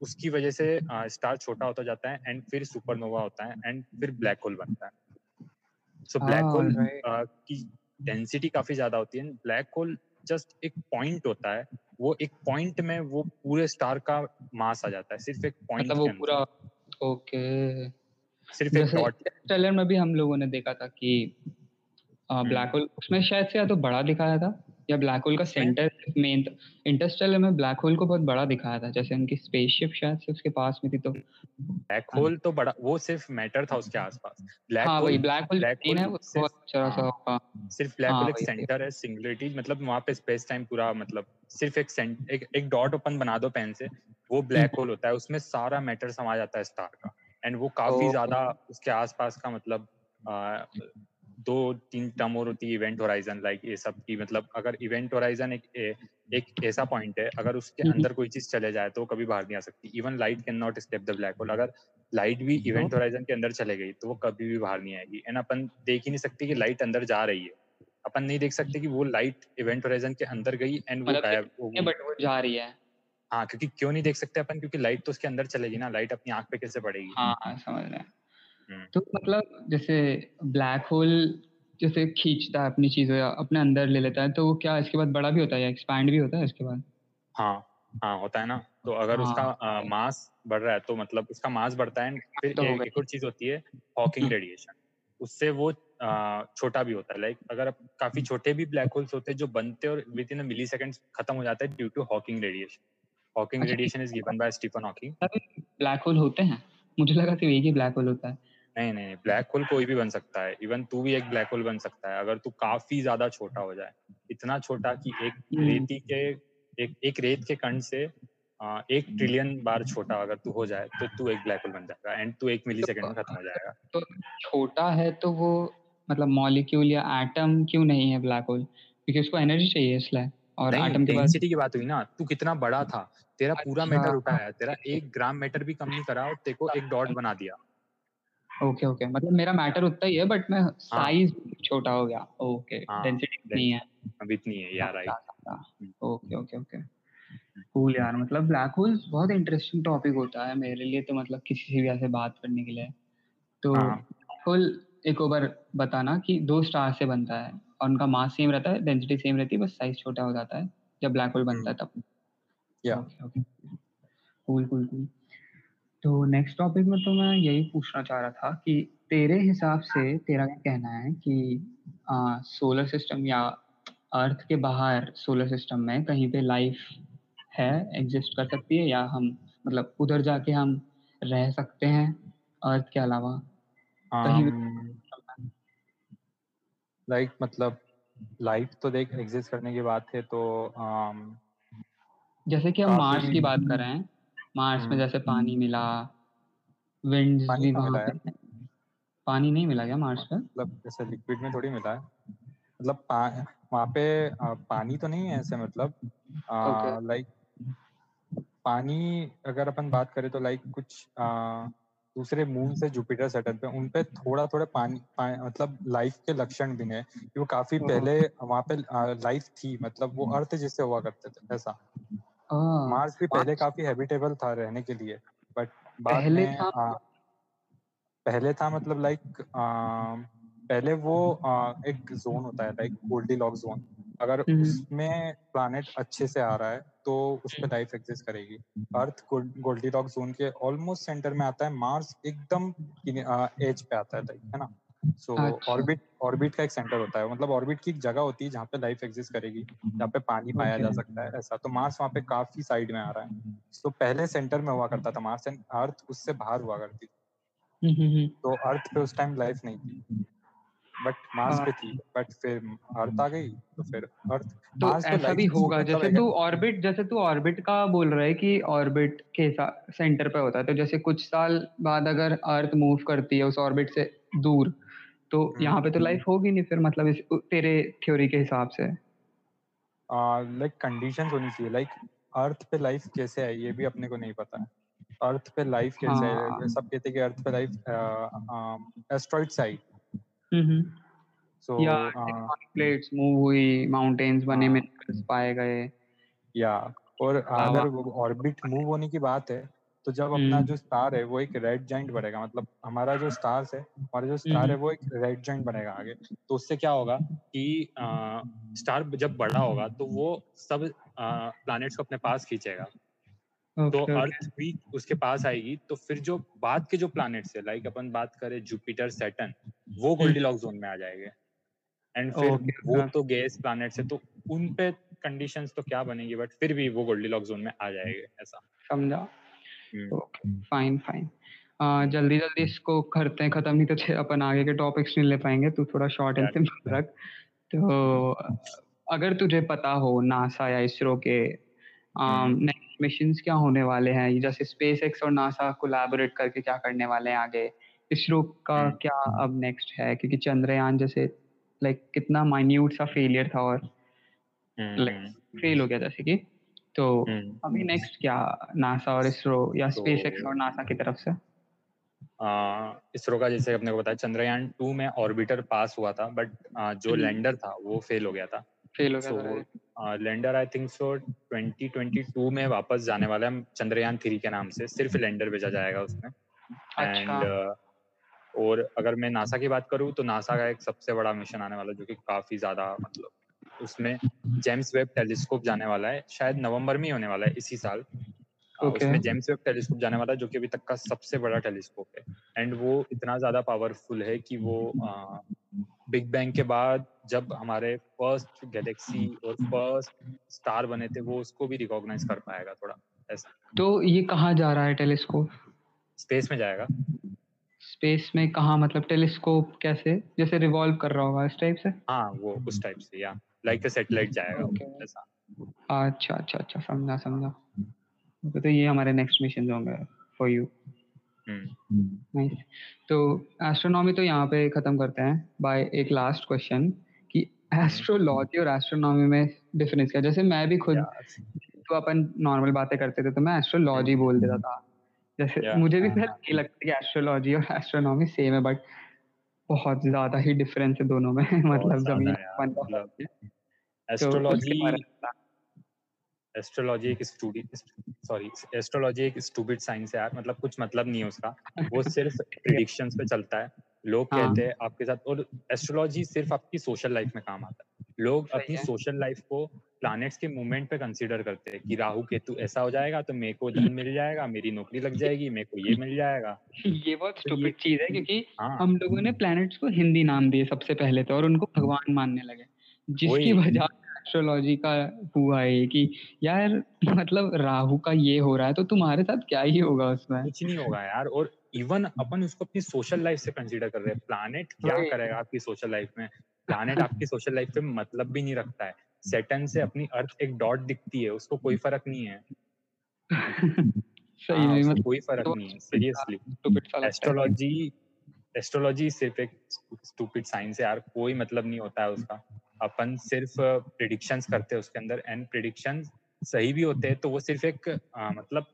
उसकी वजह से स्टार छोटा होता जाता है एंड फिर सुपरनोवा होता है एंड फिर ब्लैक होल बनता है। सो ब्लैक होल की डेंसिटी काफ़ी ज़्यादा होती है। ब्लैक होल जस्ट एक पॉइंट होता है। वो एक पॉइंट में वो पूरे स्टार का मास आ जाता है। सिर्फ़ एक पॉइंट मतलब वो पूरा ओके सिर्फ़ एक डॉट ट्रेलर में भी हम लोगों ने देखा था कि ब्लैक होल हम्म। उसमें शायद से या तो बड़ा दिखाया था। या ब्लैक होल का सेंटर मेन इंटरस्टेलर में ब्लैक होल को बहुत बड़ा दिखाया था जैसे उनकी स्पेसशिप शायद से उसके पास में थी तो। ब्लैक होल तो बड़ा वो सिर्फ़ मैटर था उसके आसपास। ब्लैक हाँ वही ब्लैक होल ब्लैक होल है वो बहुत अच्छा सा हाँ, सिर्फ़ ब्लैक होल हाँ, एक सेंटर है सिंगुलरिटी मतलब वहाँ पे स्पेस टाइम पूरा मतलब सिर्फ़ एक एक एक डॉट ओपन बना दो पेन से वो ब्लैक होल होता है उसमें सारा मैटर समा जाता है स्टार का। एंड वो काफ़ी ज़्यादा उसके आसपास का मतलब दो तीन टर्म और होती है इवेंट होराइजन लाइक ये सब की मतलब अगर इवेंट होराइजन एक एक ऐसा पॉइंट है अगर उसके। अंदर कोई चीज़ चले जाए तो कभी बाहर नहीं आ सकती। Even light can not step the black hole अगर लाइट भी इवेंट होराइजन के अंदर चले गई तो वो कभी भी बाहर नहीं आएगी। एंड अपन देख ही नहीं सकते कि लाइट अंदर जा रही है। अपन नहीं देख सकते कि वो लाइट इवेंट होराइजन के अंदर गई एंड वो गायब हो गई। बट वो जा रही है। हाँ क्योंकि क्यों नहीं देख सकते अपन? क्योंकि लाइट तो उसके अंदर चलेगी ना। लाइट अपनी आँख पे कैसे पड़ेगी? हाँ, समझ रहे हैं। तो मतलब जैसे ब्लैक होल जैसे खींचता है अपनी चीज़ों या अपने अंदर ले लेता है तो वो क्या इसके बाद बड़ा भी होता है या एक्सपैंड भी होता है इसके बाद? हाँ हाँ होता है ना। तो अगर हाँ, उसका मास बढ़ रहा है तो मतलब उसका मास बढ़ता है फिर तो एक, एक और चीज़ होती है हॉकिंग रेडिएशन उससे वो छोटा भी होता है। लाइक अगर काफ़ी छोटे भी ब्लैक होल्स होते हैं जो बनते और विद इन मिली सेकेंड खत्म हो जाता है due to Hawking radiation Hawking radiation is given by Stephen Hawking black hole होते हैं? मुझे लगा सिर्फ़ एक ही ब्लैक होल होता है। नहीं नहीं ब्लैक होल कोई भी बन सकता है। इवन तू भी एक ब्लैक होल बन सकता है। अगर तू काफ़ी ज़्यादा छोटा हो जाए इतना छोटा कि एक हम्म। रेती के एक एक रेत के कण से आ, एक ट्रिलियन बार छोटा अगर तू हो जाए तो तू एक ब्लैक होल बन जाएगा एंड तू एक मिली सेकेंड में खत्म हो जाएगा। तो छोटा है तो वो मतलब मॉलिक्यूल या एटम क्यों नहीं है ब्लैक होल क्योंकि उसको एनर्जी चाहिए इसलिए। और एटम के डेंसिटी की बात हुई ना। तू कितना बड़ा था तेरा पूरा अच्छा। मैटर उठाया तेरा एक ग्राम मैटर भी कम नहीं करा और तेरे को एक डॉट बना दिया। ओके ओके मतलब मेरा मैटर उतना ही है बट मैं साइज़ हाँ. छोटा हो गया। ओके डेंसिटी नहीं है। अभी इतनी है यार ओके ओके ओके कूल यार मतलब ब्लैक होल्स बहुत इंटरेस्टिंग टॉपिक होता है मेरे लिए तो मतलब किसी से भी ऐसे बात करने के लिए। तो होल हाँ। एक बार बताना कि दो स्टार से बनता है और उनका मास सेम रहता है डेंसिटी सेम रहती है बस साइज़ छोटा हो जाता है। जब ब्लैक होल बनता है तब। Yeah okay cool cool cool तो नेक्स्ट टॉपिक में तो मैं यही पूछना चाह रहा था कि तेरे हिसाब से तेरा क्या कहना है कि आ, सोलर सिस्टम या अर्थ के बाहर सोलर सिस्टम में कहीं पे लाइफ है एग्जिस्ट कर सकती है या हम मतलब उधर जाके हम रह सकते हैं अर्थ के अलावा? कहीं लाइक um, मतलब लाइफ तो देख एग्जिस्ट करने की बात है तो um, जैसे कि हम मार्स की बात कर रहे हैं। मार्स में हम्म। जैसे पानी मिला विंड भी वहाँ पे पानी नहीं मिला क्या मार्स पे? मतलब जैसे लिक्विड में थोड़ी मिला है। मतलब वहाँ पे आ, पानी तो नहीं है ऐसे मतलब। लाइक पानी अगर अपन बात करें तो लाइक कुछ आ, दूसरे मून से जुपिटर सेटल पे उन पे थोड़ा थोड़ा पानी, पानी मतलब लाइफ के लक्षण भी है। कि वो काफ़ी पहले वहाँ पे लाइफ थी मतलब वो अर्थ जिससे हुआ करते थे ऐसा। मार्स भी पहले काफ़ी हैबिटेबल था रहने के लिए बट बाद पहले में था आ, पहले था मतलब लाइक पहले वो आ, एक जोन होता है लाइक गोल्डी लॉक जोन। अगर हम्म। उसमें प्लानट अच्छे से आ रहा है तो उस पर लाइफ एग्जिस्ट करेगी। अर्थ गोल्डी लॉक जोन के ऑलमोस्ट सेंटर में आता है मार्स एकदम एज पे आता है लाइक है ना? सो ऑर्बिट ऑर्बिट का एक सेंटर होता है। मतलब ऑर्बिट की एक जगह होती है जहाँ पे लाइफ एग्जिस्ट करेगी जहाँ पे पानी पाया okay. जा सकता है ऐसा। तो मार्स वहाँ पे काफ़ी साइड में आ रहा है। तो पहले सेंटर में हुआ करता था मार्स एंड अर्थ उससे बाहर हुआ करती थी। हम्म, हम्म, तो अर्थ पे उस टाइम लाइफ नहीं थी। बट मार्स पे थी। बट फिर अर्थ आ गई तो फिर अर्थ तो ऐसा भी होगा जैसे तू ऑर्बिट जैसे तू ऑर्बिट का बोल रहा है कि ऑर्बिट के सेंटर पे होता है तो जैसे कुछ साल बाद अगर अर्थ मूव करती है उस ऑर्बिट से दूर तो हम्म। यहाँ पे तो लाइफ होगी नहीं फिर मतलब इस तेरे थ्योरी के हिसाब से लाइक कंडीशंस होनी चाहिए लाइक अर्थ पे लाइफ कैसे है ये भी अपने को नहीं पता है अर्थ पे लाइफ कैसे हाँ. है सब कहते हैं कि अर्थ पे life asteroid side so yeah plates move हुई माउंटेन्स बने मिनरल्स हाँ। पाए गए या और अगर ऑर्बिट मूव होने की बात है तो जब अपना हम्म। जो स्टार है वो एक रेड जॉइंट बनेगा मतलब हमारा जो स्टार्स है हमारा जो स्टार है हम्म। वो एक रेड जॉइंट बनेगा आगे। तो उससे क्या होगा कि आ, स्टार जब बड़ा होगा तो वो सब प्लैनेट्स को अपने पास खींचेगा। okay, तो अर्थ भी उसके पास आएगी तो फिर जो बाद के जो प्लैनेट्स है लाइक अपन बात करें जुपिटर सैटर्न वो गोल्डी लॉक जोन में आ जाएँगे। एंड फिर okay. वो तो गैस प्लैनेट्स है तो उन पे कंडीशंस तो क्या बनेगी बट फिर भी वो गोल्डी लॉक जोन में आ जाएँगे ऐसा। समझा। फाइन फाइन जल्दी जल्दी इसको करते हैं खत्म नहीं तो अपन आगे के टॉपिक्स नहीं ले पाएँगे तू थोड़ा शॉर्ट एंड सिंपल रख। तो अगर तुझे पता हो नासा या इसरो के नेक्स्ट मिशन क्या होने वाले हैं जैसे स्पेस एक्स और नासा कोलैबोरेट करके क्या करने वाले हैं आगे। इसरो का हम्म। क्या अब नेक्स्ट है? क्योंकि चंद्रयान जैसे लाइक कितना माइन्यूट सा फेलियर था और फेल हो गया जैसे कि। तो हम्म। अभी नेक्स्ट क्या नासा और इसरो या स्पेस एक्स और नासा की तरफ़ से इसरो का जैसे अपने को बताया चंद्रयान टू में ऑर्बिटर पास हुआ था बट जो लैंडर हम्म। था वो फेल हो गया था फेल हो गया था लैंडर आई थिंक सो 2022 में वापस जाने वाला है चंद्रयान थ्री के नाम से सिर्फ़ लैंडर भेजा जाएगा उसमें एंड अच्छा। और अगर मैं नासा की बात करूँ तो नासा का एक सबसे बड़ा मिशन आने वाला जो कि काफ़ी ज़्यादा मतलब उसमें जेम्स वेब टेलीस्कोप जाने वाला है। शायद नवंबर में ही होने वाला है इसी साल। okay. उसमें जेम्स वेब टेलीस्कोप जाने वाला है जो कि अभी तक का सबसे बड़ा टेलीस्कोप है। एंड वो इतना ज़्यादा पावरफुल है कि वो बिग बैंग के बाद जब हमारे फ़र्स्ट गैलेक्सी और फ़र्स्ट स्टार बने थे वो उसको भी रिकॉग्नाइज कर पाएगा थोड़ा ऐसा। तो ये कहाँ जा रहा है टेलीस्कोप? स्पेस में जाएगा। स्पेस में कहा मतलब टेलीस्कोप कैसे? जैसे रिवॉल्व कर रहा होगा इस टाइप से? हाँ वो उस टाइप से या। लाइक अ सैटेलाइट जाएगा. ऐसा। अच्छा अच्छा अच्छा समझा समझा। तो ये हमारे नेक्स्ट मिशन होंगे फॉर यू नाइस तो एस्ट्रोनॉमी तो यहाँ पे खत्म करते हैं बाय एक लास्ट क्वेश्चन कि एस्ट्रोलॉजी और एस्ट्रोनॉमी में डिफरेंस क्या? जैसे मैं भी खुद तो अपन नॉर्मल बातें करते थे तो मैं एस्ट्रोलॉजी बोल देता था। जैसे yeah, मुझे भी फिर ये लगता है कि एस्ट्रोलॉजी और एस्ट्रोनॉमी सेम है बट बहुत ज़्यादा ही डिफरेंस है दोनों में मतलब ज़मीन एस्ट्रोलॉजी एस्ट्रोलॉजी एक स्टूडेंट सॉरी एस्ट्रोलॉजी एक स्टूपिड साइंस है यार मतलब कुछ मतलब नहीं है उसका। वो सिर्फ़ प्रिडिक्शंस पे चलता है। लोग हाँ. कहते हैं आपके साथ और एस्ट्रोलॉजी सिर्फ़ आपकी सोशल लाइफ में काम आता है। लोग अपनी सोशल लाइफ को प्लैनेट्स के मूवमेंट पे कंसीडर करते हैं कि राहु केतु ऐसा हो जाएगा तो मेरे को धन मिल जाएगा मेरी नौकरी लग जाएगी मेरे को ये मिल जाएगा। ये बहुत स्टूपिड तो चीज़ है क्योंकि हाँ. हम लोगों ने प्लैनेट्स को हिंदी नाम दिए सबसे पहले तो और उनको भगवान मानने लगे। जिसकी वजह एस्ट्रोलॉजी का हुआ है कि यार मतलब राहु का ये हो रहा है तो तुम्हारे साथ क्या ही होगा उसमें? कुछ नहीं होगा यार और इवन अपन उसको अपनी सोशल लाइफ से कंसीडर कर रहे हैं। प्लानिट क्या करेगा आपकी सोशल लाइफ में? प्लानिट आपकी सोशल लाइफ पे मतलब भी नहीं रखता है। सेटन से अपनी अर्थ एक डॉट दिखती है उसको कोई फ़र्क नहीं है। सही हाँ, मतलब कोई फ़र्क तो नहीं है सीरियसली एस्ट्रोलॉजी एस्ट्रोलॉजी सिर्फ़ एक स्टूपिड साइंस है यार कोई मतलब नहीं होता है उसका। अपन सिर्फ़ प्रिडिक्शंस करते हैं उसके अंदर एंड प्रिडिक्शन सही भी होते हैं तो वो सिर्फ़ एक आ, मतलब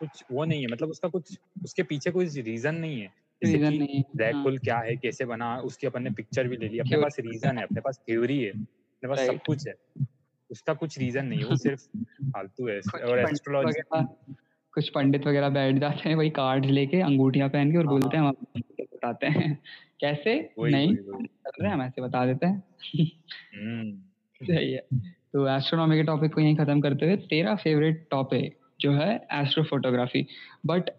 कुछ वो नहीं है मतलब उसका कुछ उसके पीछे कोई रीजन नहीं है। ब्लैक होल हाँ। क्या है कैसे बना उसकी अपन ने पिक्चर भी ले ली अपने पास रीजन है अपने पास थ्योरी है अपने पास सब कुछ है। उसका कुछ रीजन नहीं है वो सिर्फ़ फालतू है। और एस्ट्रोलॉजी कुछ पंडित वगैरह बैठ जाते हैं वही कार्ड लेके अंगूठियाँ पहन के और हाँ, बोलते हैं। हाँ। बताते हैं। कैसे? नहीं कर रहे हैं हम ऐसे बता देते हैं। हम्म। सही है। तो एस्ट्रोनॉमी के टॉपिक को यहीं खत्म करते हुए तेरा फेवरेट टॉपिक जो है एस्ट्रो फोटोग्राफी बट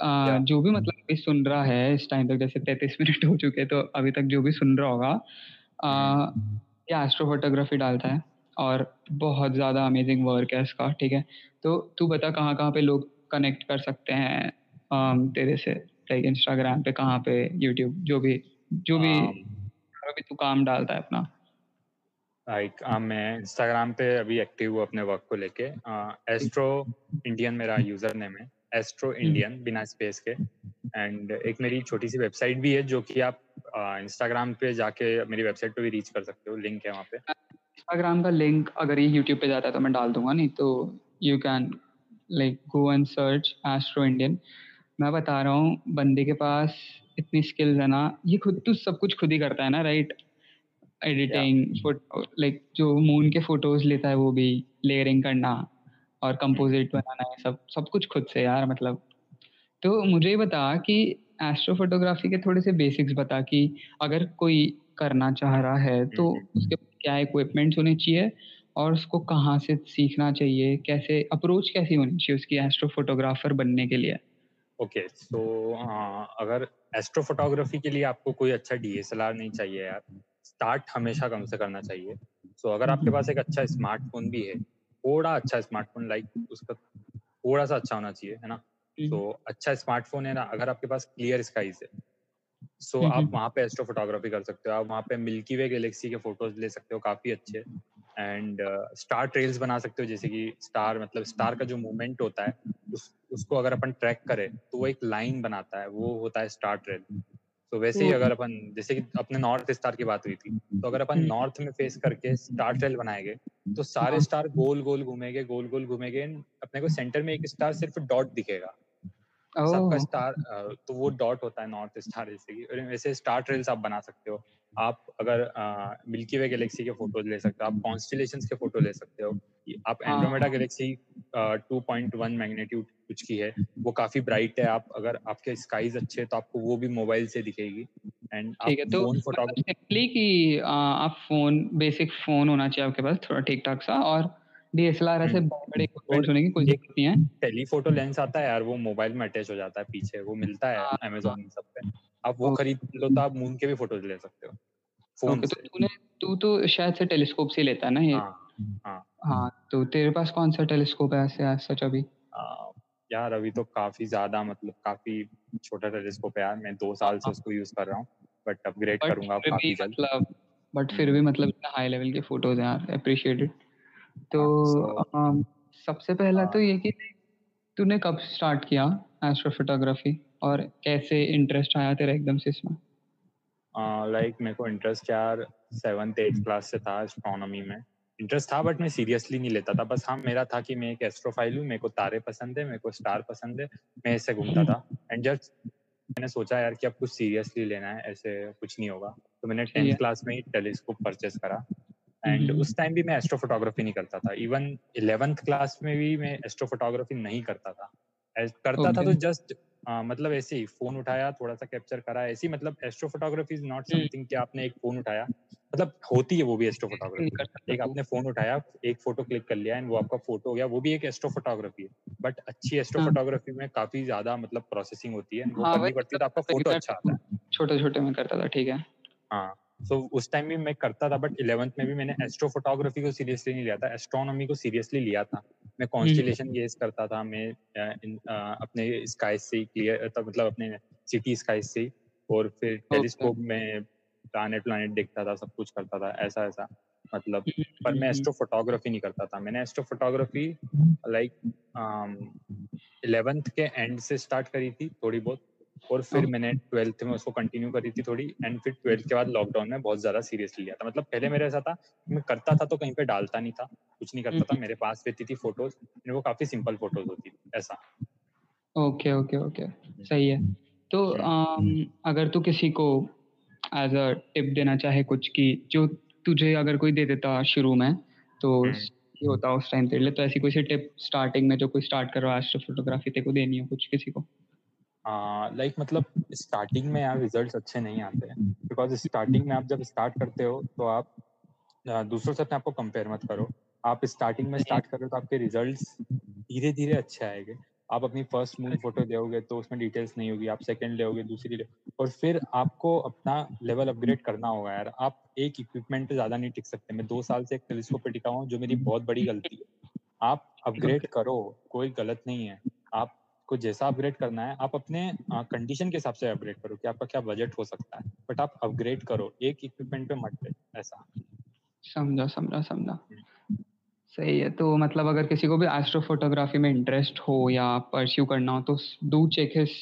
जो भी मतलब अभी सुन रहा है इस टाइम तक जैसे तैतीस मिनट हो चुके तो अभी तक जो भी सुन रहा होगा ये एस्ट्रो फोटोग्राफी डालता है और बहुत ज़्यादा अमेजिंग वर्क है इसका ठीक है? तो तू बता कहाँ कहाँ पे लोग कनेक्ट कर सकते हैं तेरे से लाइक इंस्टाग्राम पे कहाँ पे यूट्यूब जो भी जो भी अभी तू काम डालता है अपना। लाइक uh, मैं इंस्टाग्राम पे अभी एक्टिव हूँ अपने वर्क को लेके। एस्ट्रो इंडियन मेरा यूज़र नेम है। Astro Indian hmm. बिना स्पेस के। एंड एक मेरी छोटी सी वेबसाइट भी है जो कि आप इंस्टाग्राम पे जाके मेरी वेबसाइट पे भी रीच कर सकते हो। लिंक है वहाँ पे। इंस्टाग्राम का लिंक अगर ये यूट्यूब पे जाता है तो मैं डाल दूँगा नहीं तो you can like go and search astro Indian मैं बता रहा हूँ बंदे के पास इतनी स्किल्स है ना ये खुद तो सब कुछ खुद ही करता है ना राइट एडिटिंग लाइक जो मून के फ़ोटोज़ लेता है वो भी लेयरिंग करना और कंपोजिट बनाना है सब सब कुछ खुद से यार मतलब। तो मुझे बता कि एस्ट्रो फोटोग्राफी के थोड़े से बेसिक्स बता कि अगर कोई करना चाह रहा है तो mm-hmm. उसके क्या इक्विपमेंट्स होने चाहिए और उसको कहाँ से सीखना चाहिए कैसे अप्रोच कैसी होनी चाहिए उसकी एस्ट्रो फोटोग्राफर बनने के लिए? Okay okay, so so, uh, अगर एस्ट्रो फोटोग्राफी के लिए आपको कोई अच्छा डीएसएलआर नहीं चाहिए यार स्टार्ट हमेशा कम से करना चाहिए। सो so, अगर आपके पास एक अच्छा स्मार्टफ़ोन भी है थोड़ा अच्छा स्मार्टफ़ोन लाइक उसका थोड़ा सा अच्छा होना चाहिए है ना? तो so, अच्छा स्मार्टफ़ोन है ना अगर आपके पास क्लियर स्काईज है। सो so, आप वहाँ पे एस्ट्रो फोटोग्राफी कर सकते हो आप वहाँ पे मिल्की वे गैलेक्सी के फ़ोटोज़ ले सकते हो काफ़ी अच्छे। एंड स्टार ट्रेल्स बना सकते हो जैसे कि स्टार मतलब स्टार का जो मूवमेंट होता है उस उसको अगर अपन ट्रैक करें तो वो एक लाइन बनाता है वो होता है स्टार ट्रेल तो वैसे ही अगर अपन जैसे कि अपने नॉर्थ स्टार की बात हुई थी तो अगर अपन नॉर्थ में फेस करके स्टार ट्रेल बनाएँगे तो सारे स्टार गोल गोल घूमेंगे गोल गोल घूमेंगे अपने को सेंटर में एक स्टार सिर्फ़ डॉट दिखेगा। सबका स्टार तो वो डॉट होता है नॉर्थ स्टार जैसे कि वैसे स्टार ट्रेल्स आप बना सकते हो। आप अगर मिल्की वे गैलेक्सी के फ़ोटोज़ ले सकते हो आप कॉन्स्टिलेशन के फ़ोटो ले सकते हो। आप Andromeda galaxy two point one magnitude कुछ की है। वो काफ़ी ब्राइट है। आप अगर आपके स्काईज अच्छे तो आपको वो भी मोबाइल से दिखेगी। एंड ठीक है तो फोटोग्राफी कि आप फ़ोन बेसिक फ़ोन होना चाहिए आपके पास थोड़ा ठीक ठाक सा और डीएसएलआर ऐसे हम्म। बड़े होने की कोई ज़रूरत नहीं है। टेलीफोटो लेंस आता है यार वो मोबाइल में अटैच हो जाता है पीछे वो मिलता है अमेज़न सब पे। आप वो खरीद लो तो आप मून के भी फ़ोटोज़ ले सकते हो। फ़ोन तो तूने तू तो शायद से टेलीस्कोप से लेता ना ये? हाँ हाँ। हाँ तो तेरे पास कौन सा टेलीस्कोप है ऐसे आज सच अभी? यार अभी तो काफ़ी ज़्यादा मतलब काफ़ी छोटा टेलीस्कोप है यार मैं दो साल से हाँ। उसको यूज़ कर रहा हूँ बट अपग्रेड करूँगा काफ़ी जल्द। मतलब बट फिर भी मतलब इतना हाई लेवल के फ़ोटोज़ हैं यार अप्रिशिएटेड तो हाँ, सबसे पहला तो। ये कि तूने कब स्टार्ट किया एस्ट्रोफोटोग्राफी और कैसे इंटरेस्ट आया तेरा एकदम से इसमें? लाइक मेरे को इंटरेस्ट यार सेवन्थ एट्थ क्लास से था एस्ट्रोनॉमी में। इंटरेस्ट था बट मैं सीरियसली नहीं लेता था। बस हाँ मेरा था कि मैं एक एस्ट्रोफाइल हूँ मेरे को तारे पसंद है मेरे को स्टार पसंद है मैं ऐसे घूमता था। एंड जस्ट मैंने सोचा यार कि अब कुछ सीरियसली लेना है ऐसे कुछ नहीं होगा। तो मैंने टेंथ क्लास में ही टेलीस्कोप परचेस करा। एंड उस टाइम भी मैं एस्ट्रोफोटोग्राफी नहीं करता था। इवन इलेवेंथ क्लास में भी मैं एस्ट्रोफोटोग्राफी नहीं करता था। करता था तो जस्ट मतलब ऐसे ही फ़ोन उठाया थोड़ा सा कैप्चर करा ऐसे ही मतलब एस्ट्रोफोटोग्राफी इज़ नॉट समथिंग कि आपने एक फ़ोन उठाया। मतलब होती है वो भी एस्ट्रो एस्ट्रोफोटोग्राफी एक आपने फ़ोन उठाया एक फ़ोटो क्लिक कर लिया एंड वो आपका फ़ोटो हो गया वो भी एक एस्ट्रोफोटोग्राफी है। बट अच्छी एस्ट्रोफोटोग्राफी में काफ़ी ज़्यादा मतलब प्रोसेसिंग होती है वो हाँ, करनी पड़ती है तो आपका फ़ोटो अच्छा आता है। छोटे छोटे में करता था ठीक है। हाँ सो so, उस टाइम भी मैं करता था बट इलेवेंथ में भी मैंने एस्ट्रोफोटोग्राफी को सीरियसली नहीं लिया था एस्ट्रोनॉमी को सीरियसली लिया था। मैं कॉन्स्टिलेशन गेज करता था मैं अपने स्काई से क्लियर मतलब अपने सिटी स्काई से और फिर टेलीस्कोप में प्लानट प्लानट देखता था सब कुछ करता था ऐसा ऐसा मतलब। पर मैं एस्ट्रो फोटोग्राफी नहीं करता था मैंने एस्ट्रो फोटोग्राफी लाइक इलेवेंथ के एंड से स्टार्ट करी थी थोड़ी बहुत। और फिर। मैंने ट्वेल्थ में उसको कंटिन्यू करी थी थोड़ी एंड फिर ट्वेल्थ के बाद लॉकडाउन में बहुत ज़्यादा सीरियसली लिया था। मतलब पहले मेरे ऐसा था मैं करता था तो कहीं पे डालता नहीं था कुछ नहीं करता था हम्म। मेरे पास रहती थी फ़ोटोज़ वो काफ़ी सिंपल फ़ोटोज़ होती थी ऐसा। ओके ओके ओके सही है। तो um, अगर तू किसी को एज अ टिप देना चाहे कुछ की जो तुझे अगर कोई दे देता शुरू में तो हम्म। ये होता उस टाइम तेरे लिए तो ऐसी कोई सी टिप स्टार्टिंग में जो कोई स्टार्ट कर रहा है फोटोग्राफी तेरे को देनी हो कुछ किसी को? लाइक uh, मतलब स्टार्टिंग में यार रिजल्ट्स अच्छे नहीं आते हैं। बिकॉज़ स्टार्टिंग में आप जब स्टार्ट करते हो तो आप दूसरों से अपने आपको कंपेयर मत करो। आप स्टार्टिंग में स्टार्ट कर रहे हो तो आपके रिजल्ट्स धीरे धीरे अच्छे आएँगे। आप अपनी फ़र्स्ट मूवी फ़ोटो दोगे तो उसमें डिटेल्स नहीं होगी। आप सेकंड लोगे दूसरी ले और फिर आपको अपना लेवल अपग्रेड करना होगा यार। आप एक इक्विपमेंट पे ज़्यादा नहीं टिक सकते। मैं दो साल से एक टेलीस्कोप पे टिका हूँ जो मेरी बहुत बड़ी गलती है। आप अपग्रेड करो कोई गलत नहीं है। आप को जैसा अपग्रेड करना है आप अपने कंडीशन के हिसाब से अपग्रेड करो कि आपका क्या बजट हो सकता है। बट आप अपग्रेड करो एक इक्विपमेंट पे मत ऐसा। समझा समझा समझा। सही है तो मतलब अगर किसी को भी एस्ट्रो फोटोग्राफी में इंटरेस्ट हो या परस्यू करना हो तो do check his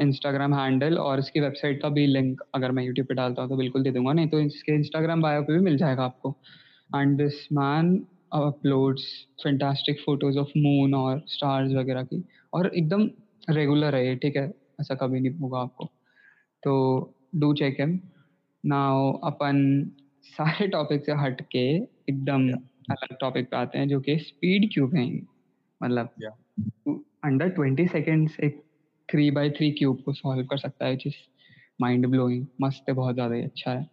Instagram handle और इसकी वेबसाइट का भी लिंक अगर मैं यूट्यूब पे डालता हूँ तो बिल्कुल दे दूँगा। नहीं तो इसके इंस्टाग्राम बायो पे भी मिल जाएगा आपको। And this man uploads fantastic photos of moon और स्टार्स वगैरह की और एकदम रेगुलर है ये ठीक है? ऐसा कभी नहीं होगा आपको। तो डू चेक हिम नाउ अपन सारे टॉपिक से हट के एकदम अलग टॉपिक पे आते हैं जो कि स्पीड क्यूबिंग मतलब अंडर ट्वेंटी सेकेंड्स एक थ्री बाई थ्री क्यूब को सॉल्व कर सकता है जिस माइंड ब्लोइंग मस्त है बहुत ज़्यादा ही अच्छा है।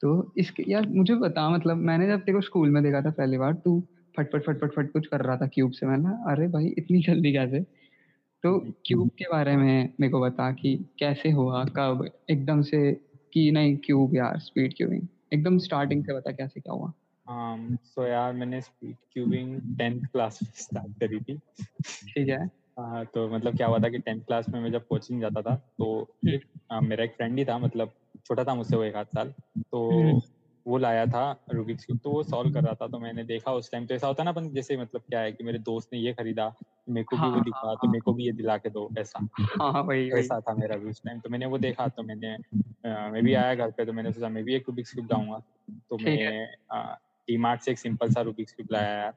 तो इसके यार मुझे बता मतलब मैंने जब तेरे को स्कूल में देखा था पहली बार तू फट फट फट कुछ कर रहा था क्यूब से। मैंने अरे भाई इतनी जल्दी कैसे? तो क्यूब के बारे में मेरे को बता कि कैसे हुआ कब एकदम से कि नहीं क्यूब यार स्पीड क्यूबिंग एकदम स्टार्टिंग से बता कैसे क्या हुआ। Um so यार मैंने स्पीड क्यूबिंग 10th क्लास में स्टार्ट करी थी। ठीक है। हाँ तो मतलब क्या हुआ था कि टेंथ क्लास में मैं जब कोचिंग जाता था तो आ, मेरा एक फ्रेंड ही था मतलब छोटा था मुझसे वो एक आध साल तो हम्म। वो लाया था रूबिक्स क्यूब तो वो सॉल्व कर रहा था तो मैंने देखा उस टाइम तो ऐसा होता ना अपन जैसे मतलब क्या है कि मेरे दोस्त ने ये खरीदा मेरे को भी वो हाँ, दिखा तो मेरे को भी ये दिला के दो ऐसा। हाँ वही ऐसा था मेरा भी उस टाइम तो मैंने वो देखा तो मैंने मैं भी आया घर पे तो मैंने सोचा मैं भी एक रूबिक्स क्यूब लाऊँगा। तो मैं डी मार्ट से एक सिंपल सा रूबिक्स क्यूब लाया यार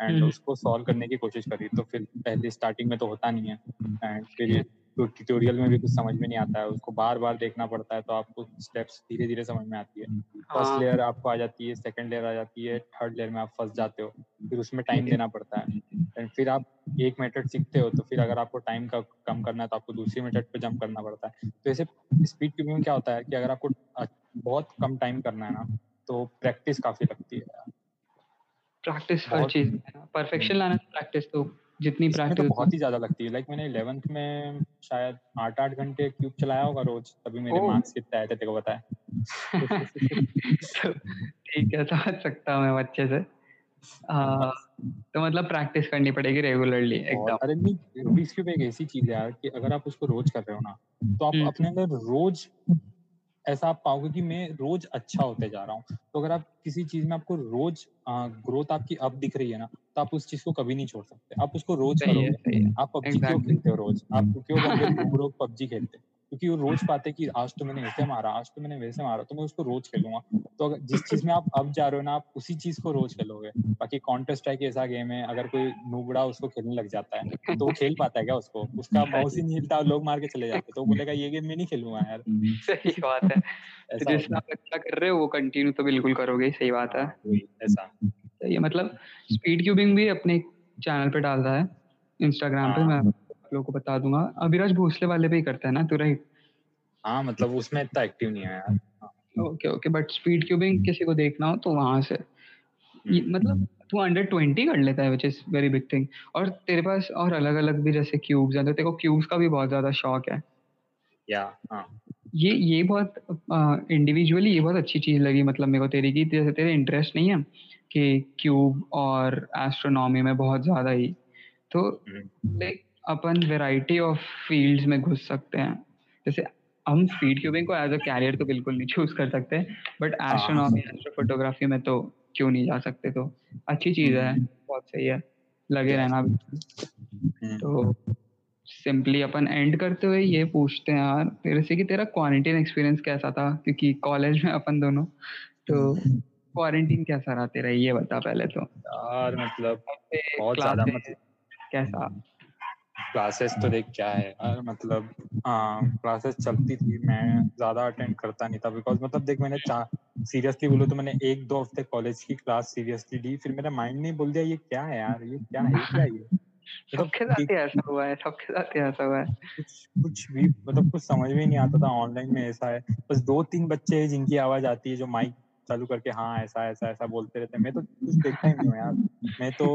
एंड हम्म। उसको सॉल्व करने की कोशिश करी तो फिर पहले स्टार्टिंग में तो होता नहीं है। एंड फिर तो ट्यूटोरियल में भी कुछ समझ में नहीं आता है उसको बार बार देखना पड़ता है तो आपको स्टेप्स धीरे धीरे समझ में आती है। फ़र्स्ट हाँ। लेयर आपको आ जाती है सेकंड लेयर आ जाती है थर्ड लेयर में आप फंस जाते हो फिर उसमें टाइम देना पड़ता है। एंड फिर आप एक मेथड सीखते हो तो फिर अगर आपको टाइम का कम करना है तो आपको दूसरी मेथड पे जंप करना पड़ता है। तो ऐसे स्पीड क्यूबिंग में क्या होता है कि अगर आपको बहुत कम टाइम करना है ना तो प्रैक्टिस काफ़ी लगती है। प्रैक्टिस हर चीज़ परफेक्शन लाना प्रैक्टिस तो जितनी प्रैक्टिस तो बहुत ही ज़्यादा लगती है। लाइक मैंने इलेवेंथ में शायद आठ आठ घंटे क्यूब चलाया होगा रोज तभी मेरे मार्क्स कितने आए थे तेरे को ठीक है समझ सकता हूँ मैं अच्छे से। हाँ, तो मतलब प्रैक्टिस करनी पड़ेगी रेगुलरली एकदम। अरे नहीं क्यूब एक ऐसी चीज़ है यार कि अगर आप उसको रोज कर रहे हो ना तो आप हम्म। अपने अंदर रोज ऐसा आप पाओगे कि मैं रोज अच्छा होते जा रहा हूँ। तो अगर आप किसी चीज़ में आपको रोज ग्रोथ आपकी अब दिख रही है ना तो आप उस चीज़ को कभी नहीं छोड़ सकते। आप उसको रोज करोगे। आप पबजी क्यों खेलते हो रोज? आप क्यों पबजी खेलते? क्योंकि वो रोज पाते कि आज तो मैंने ऐसे मारा आज तो मैंने वैसे मारा तो मैं उसको रोज खेलूँगा। तो अगर जिस चीज़ में आप अब जा रहे हो ना आप उसी चीज़ को रोज खेलोगे। बाकी कॉन्टेस्ट स्ट्राइक ऐसा गेम है अगर कोई नूबड़ा उसको खेलने लग जाता है तो वो खेल पाता है क्या उसको? उसका माउस ही नहीं हिलता लोग मार के चले जाते तो बोलेगा ये गेम मैं नहीं खेलूँगा यार। सही बात है। अच्छा कर रहे हो वो कंटिन्यू तो बिल्कुल करोगे सही बात है। हाँ, ऐसा। सही मतलब स्पीड क्यूबिंग भी अपने चैनल पे डाल रहा है इंस्टाग्राम पे हाँ। मैं लोगों को बता दूँगा। अभिराज भोसले वाले पे ही करता है ना तू राइट हाँ मतलब उसमें इतना एक्टिव नहीं है यार। Okay okay but speed cubing किसी को देखना हो तो वहाँ से। हम्म। मतलब तू अंडर ट्वेंटी कर लेता है which is very big thing और तेरे पास और अलग अलग भी जैसे क्यूब्स हैं तो तेरे को क्यूब्स का भी बहुत ज़्यादा शौक है। या हाँ। ये ये बहुत इंडिविजुअली ये बहुत अच्छी चीज़ लगी मतलब मेरे को तेरी की। जैसे तेरे इंटरेस्ट नहीं है कि क्यूब और एस्ट्रोनॉमी में बहुत ज़्यादा ही। तो लाइक अपन वेराइटी ऑफ़ फील्ड्स में घुस सकते हैं। जैसे हम स्पीड क्यूबिंग को एज अ कैरियर तो बिल्कुल नहीं चूज़ कर सकते बट एस्ट्रोनॉमी एस्ट्रोफोटोग्राफी में तो क्यों नहीं जा सकते? तो अच्छी चीज़ है हम्म। बहुत सही है लगे रहना भी तो सिंपली अपन एंड करते हुए ये पूछते हैं यार तेरे से कि तेरा क्वारंटीन एक्सपीरियंस कैसा था? क्योंकि कॉलेज में अपन दोनों तो क्वारंटीन कैसा रहा तेरा? ये बता पहले तो। यार मतलब बहुत ज़्यादा मतलब कैसा? क्लासेस तो देख क्या है? यार मतलब क्लासेस चलती थी मैं ज़्यादा अटेंड करता नहीं था बिकॉज़ मतलब देख मैंने सीरियसली बोलो तो मैंने एक दो हफ़्ते कॉलेज की क्लास सीरियसली ली फिर मेरा माइंड ने बोल दिया ये क्या है यार? ये क्या है? क्या ये मतलब सबके साथ ऐसा हुआ है सबके साथ ऐसा हुआ है। कुछ कुछ भी मतलब कुछ समझ में नहीं आता था ऑनलाइन में ऐसा है। बस दो तीन बच्चे हैं जिनकी आवाज़ आती है जो माइक चालू करके हाँ ऐसा ऐसा ऐसा बोलते रहते हैं। मैं तो कुछ देखता ही नहीं हूँ यार। मैं तो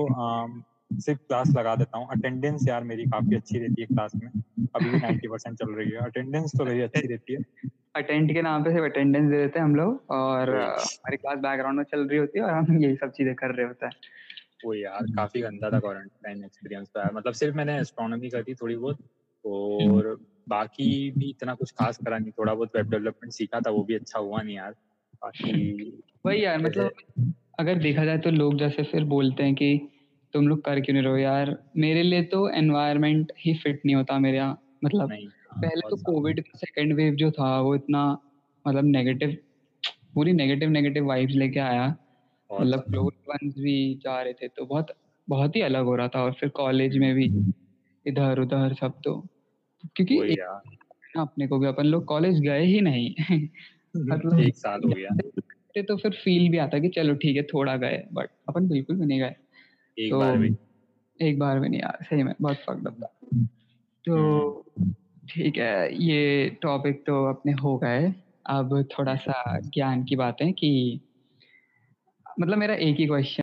सिर्फ़ क्लास लगा देता हूँ। अटेंडेंस यार मेरी काफ़ी अच्छी रहती है क्लास में। अभी भी नाइन्टी परसेंट चल रही है। अटेंडेंस तो मेरी अच्छी रहती है। अटेंड के नाम पे सिर्फ़ अटेंडेंस दे देते हैं हम लोग और हमारी क्लास बैकग्राउंड में चल रही होती है और हम यही सब चीज़ें कर रहे होते हैं। वो यार काफ़ी गंदा था क्वारंटाइन एक्सपीरियंस यार। मतलब सिर्फ़ मैंने एस्ट्रोनॉमी करी थोड़ी बहुत और बाकी भी इतना कुछ खास करा नहीं। थोड़ा बहुत वेब डेवलपमेंट सीखा था वो भी अच्छा हुआ नहीं यार। बाकी वही यार मतलब अगर देखा जाए तो लोग जैसे फिर बोलते हैं कि तुम लोग कर क्यों नहीं रहो यार? मेरे लिए तो एनवायरमेंट ही फिट नहीं होता मेरे यहाँ। मतलब हाँ, पहले तो कोविड का सेकेंड वेव जो था वो इतना मतलब नेगेटिव पूरी नेगेटिव नेगेटिव वाइब्स लेके आया। मतलब क्लोज वंस भी जा रहे थे तो बहुत बहुत ही अलग हो रहा था। और फिर कॉलेज में भी इधर उधर सब तो क्योंकि अपने को भी अपन लोग कॉलेज गए ही नहीं। मतलब एक साल हो गया। तो फिर फील भी आता कि चलो ठीक है थोड़ा गए बट अपन बिल्कुल भी नहीं गए। एक तो, बार भी। एक बार भी नहीं यार सही में बहुत फक्ड अप था। तो ठीक है ये टॉपिक तो अपने हो गए। अब थोड़ा सा ज्ञान की बातें है कि मतलब मेरा एक ही क्वेश्चन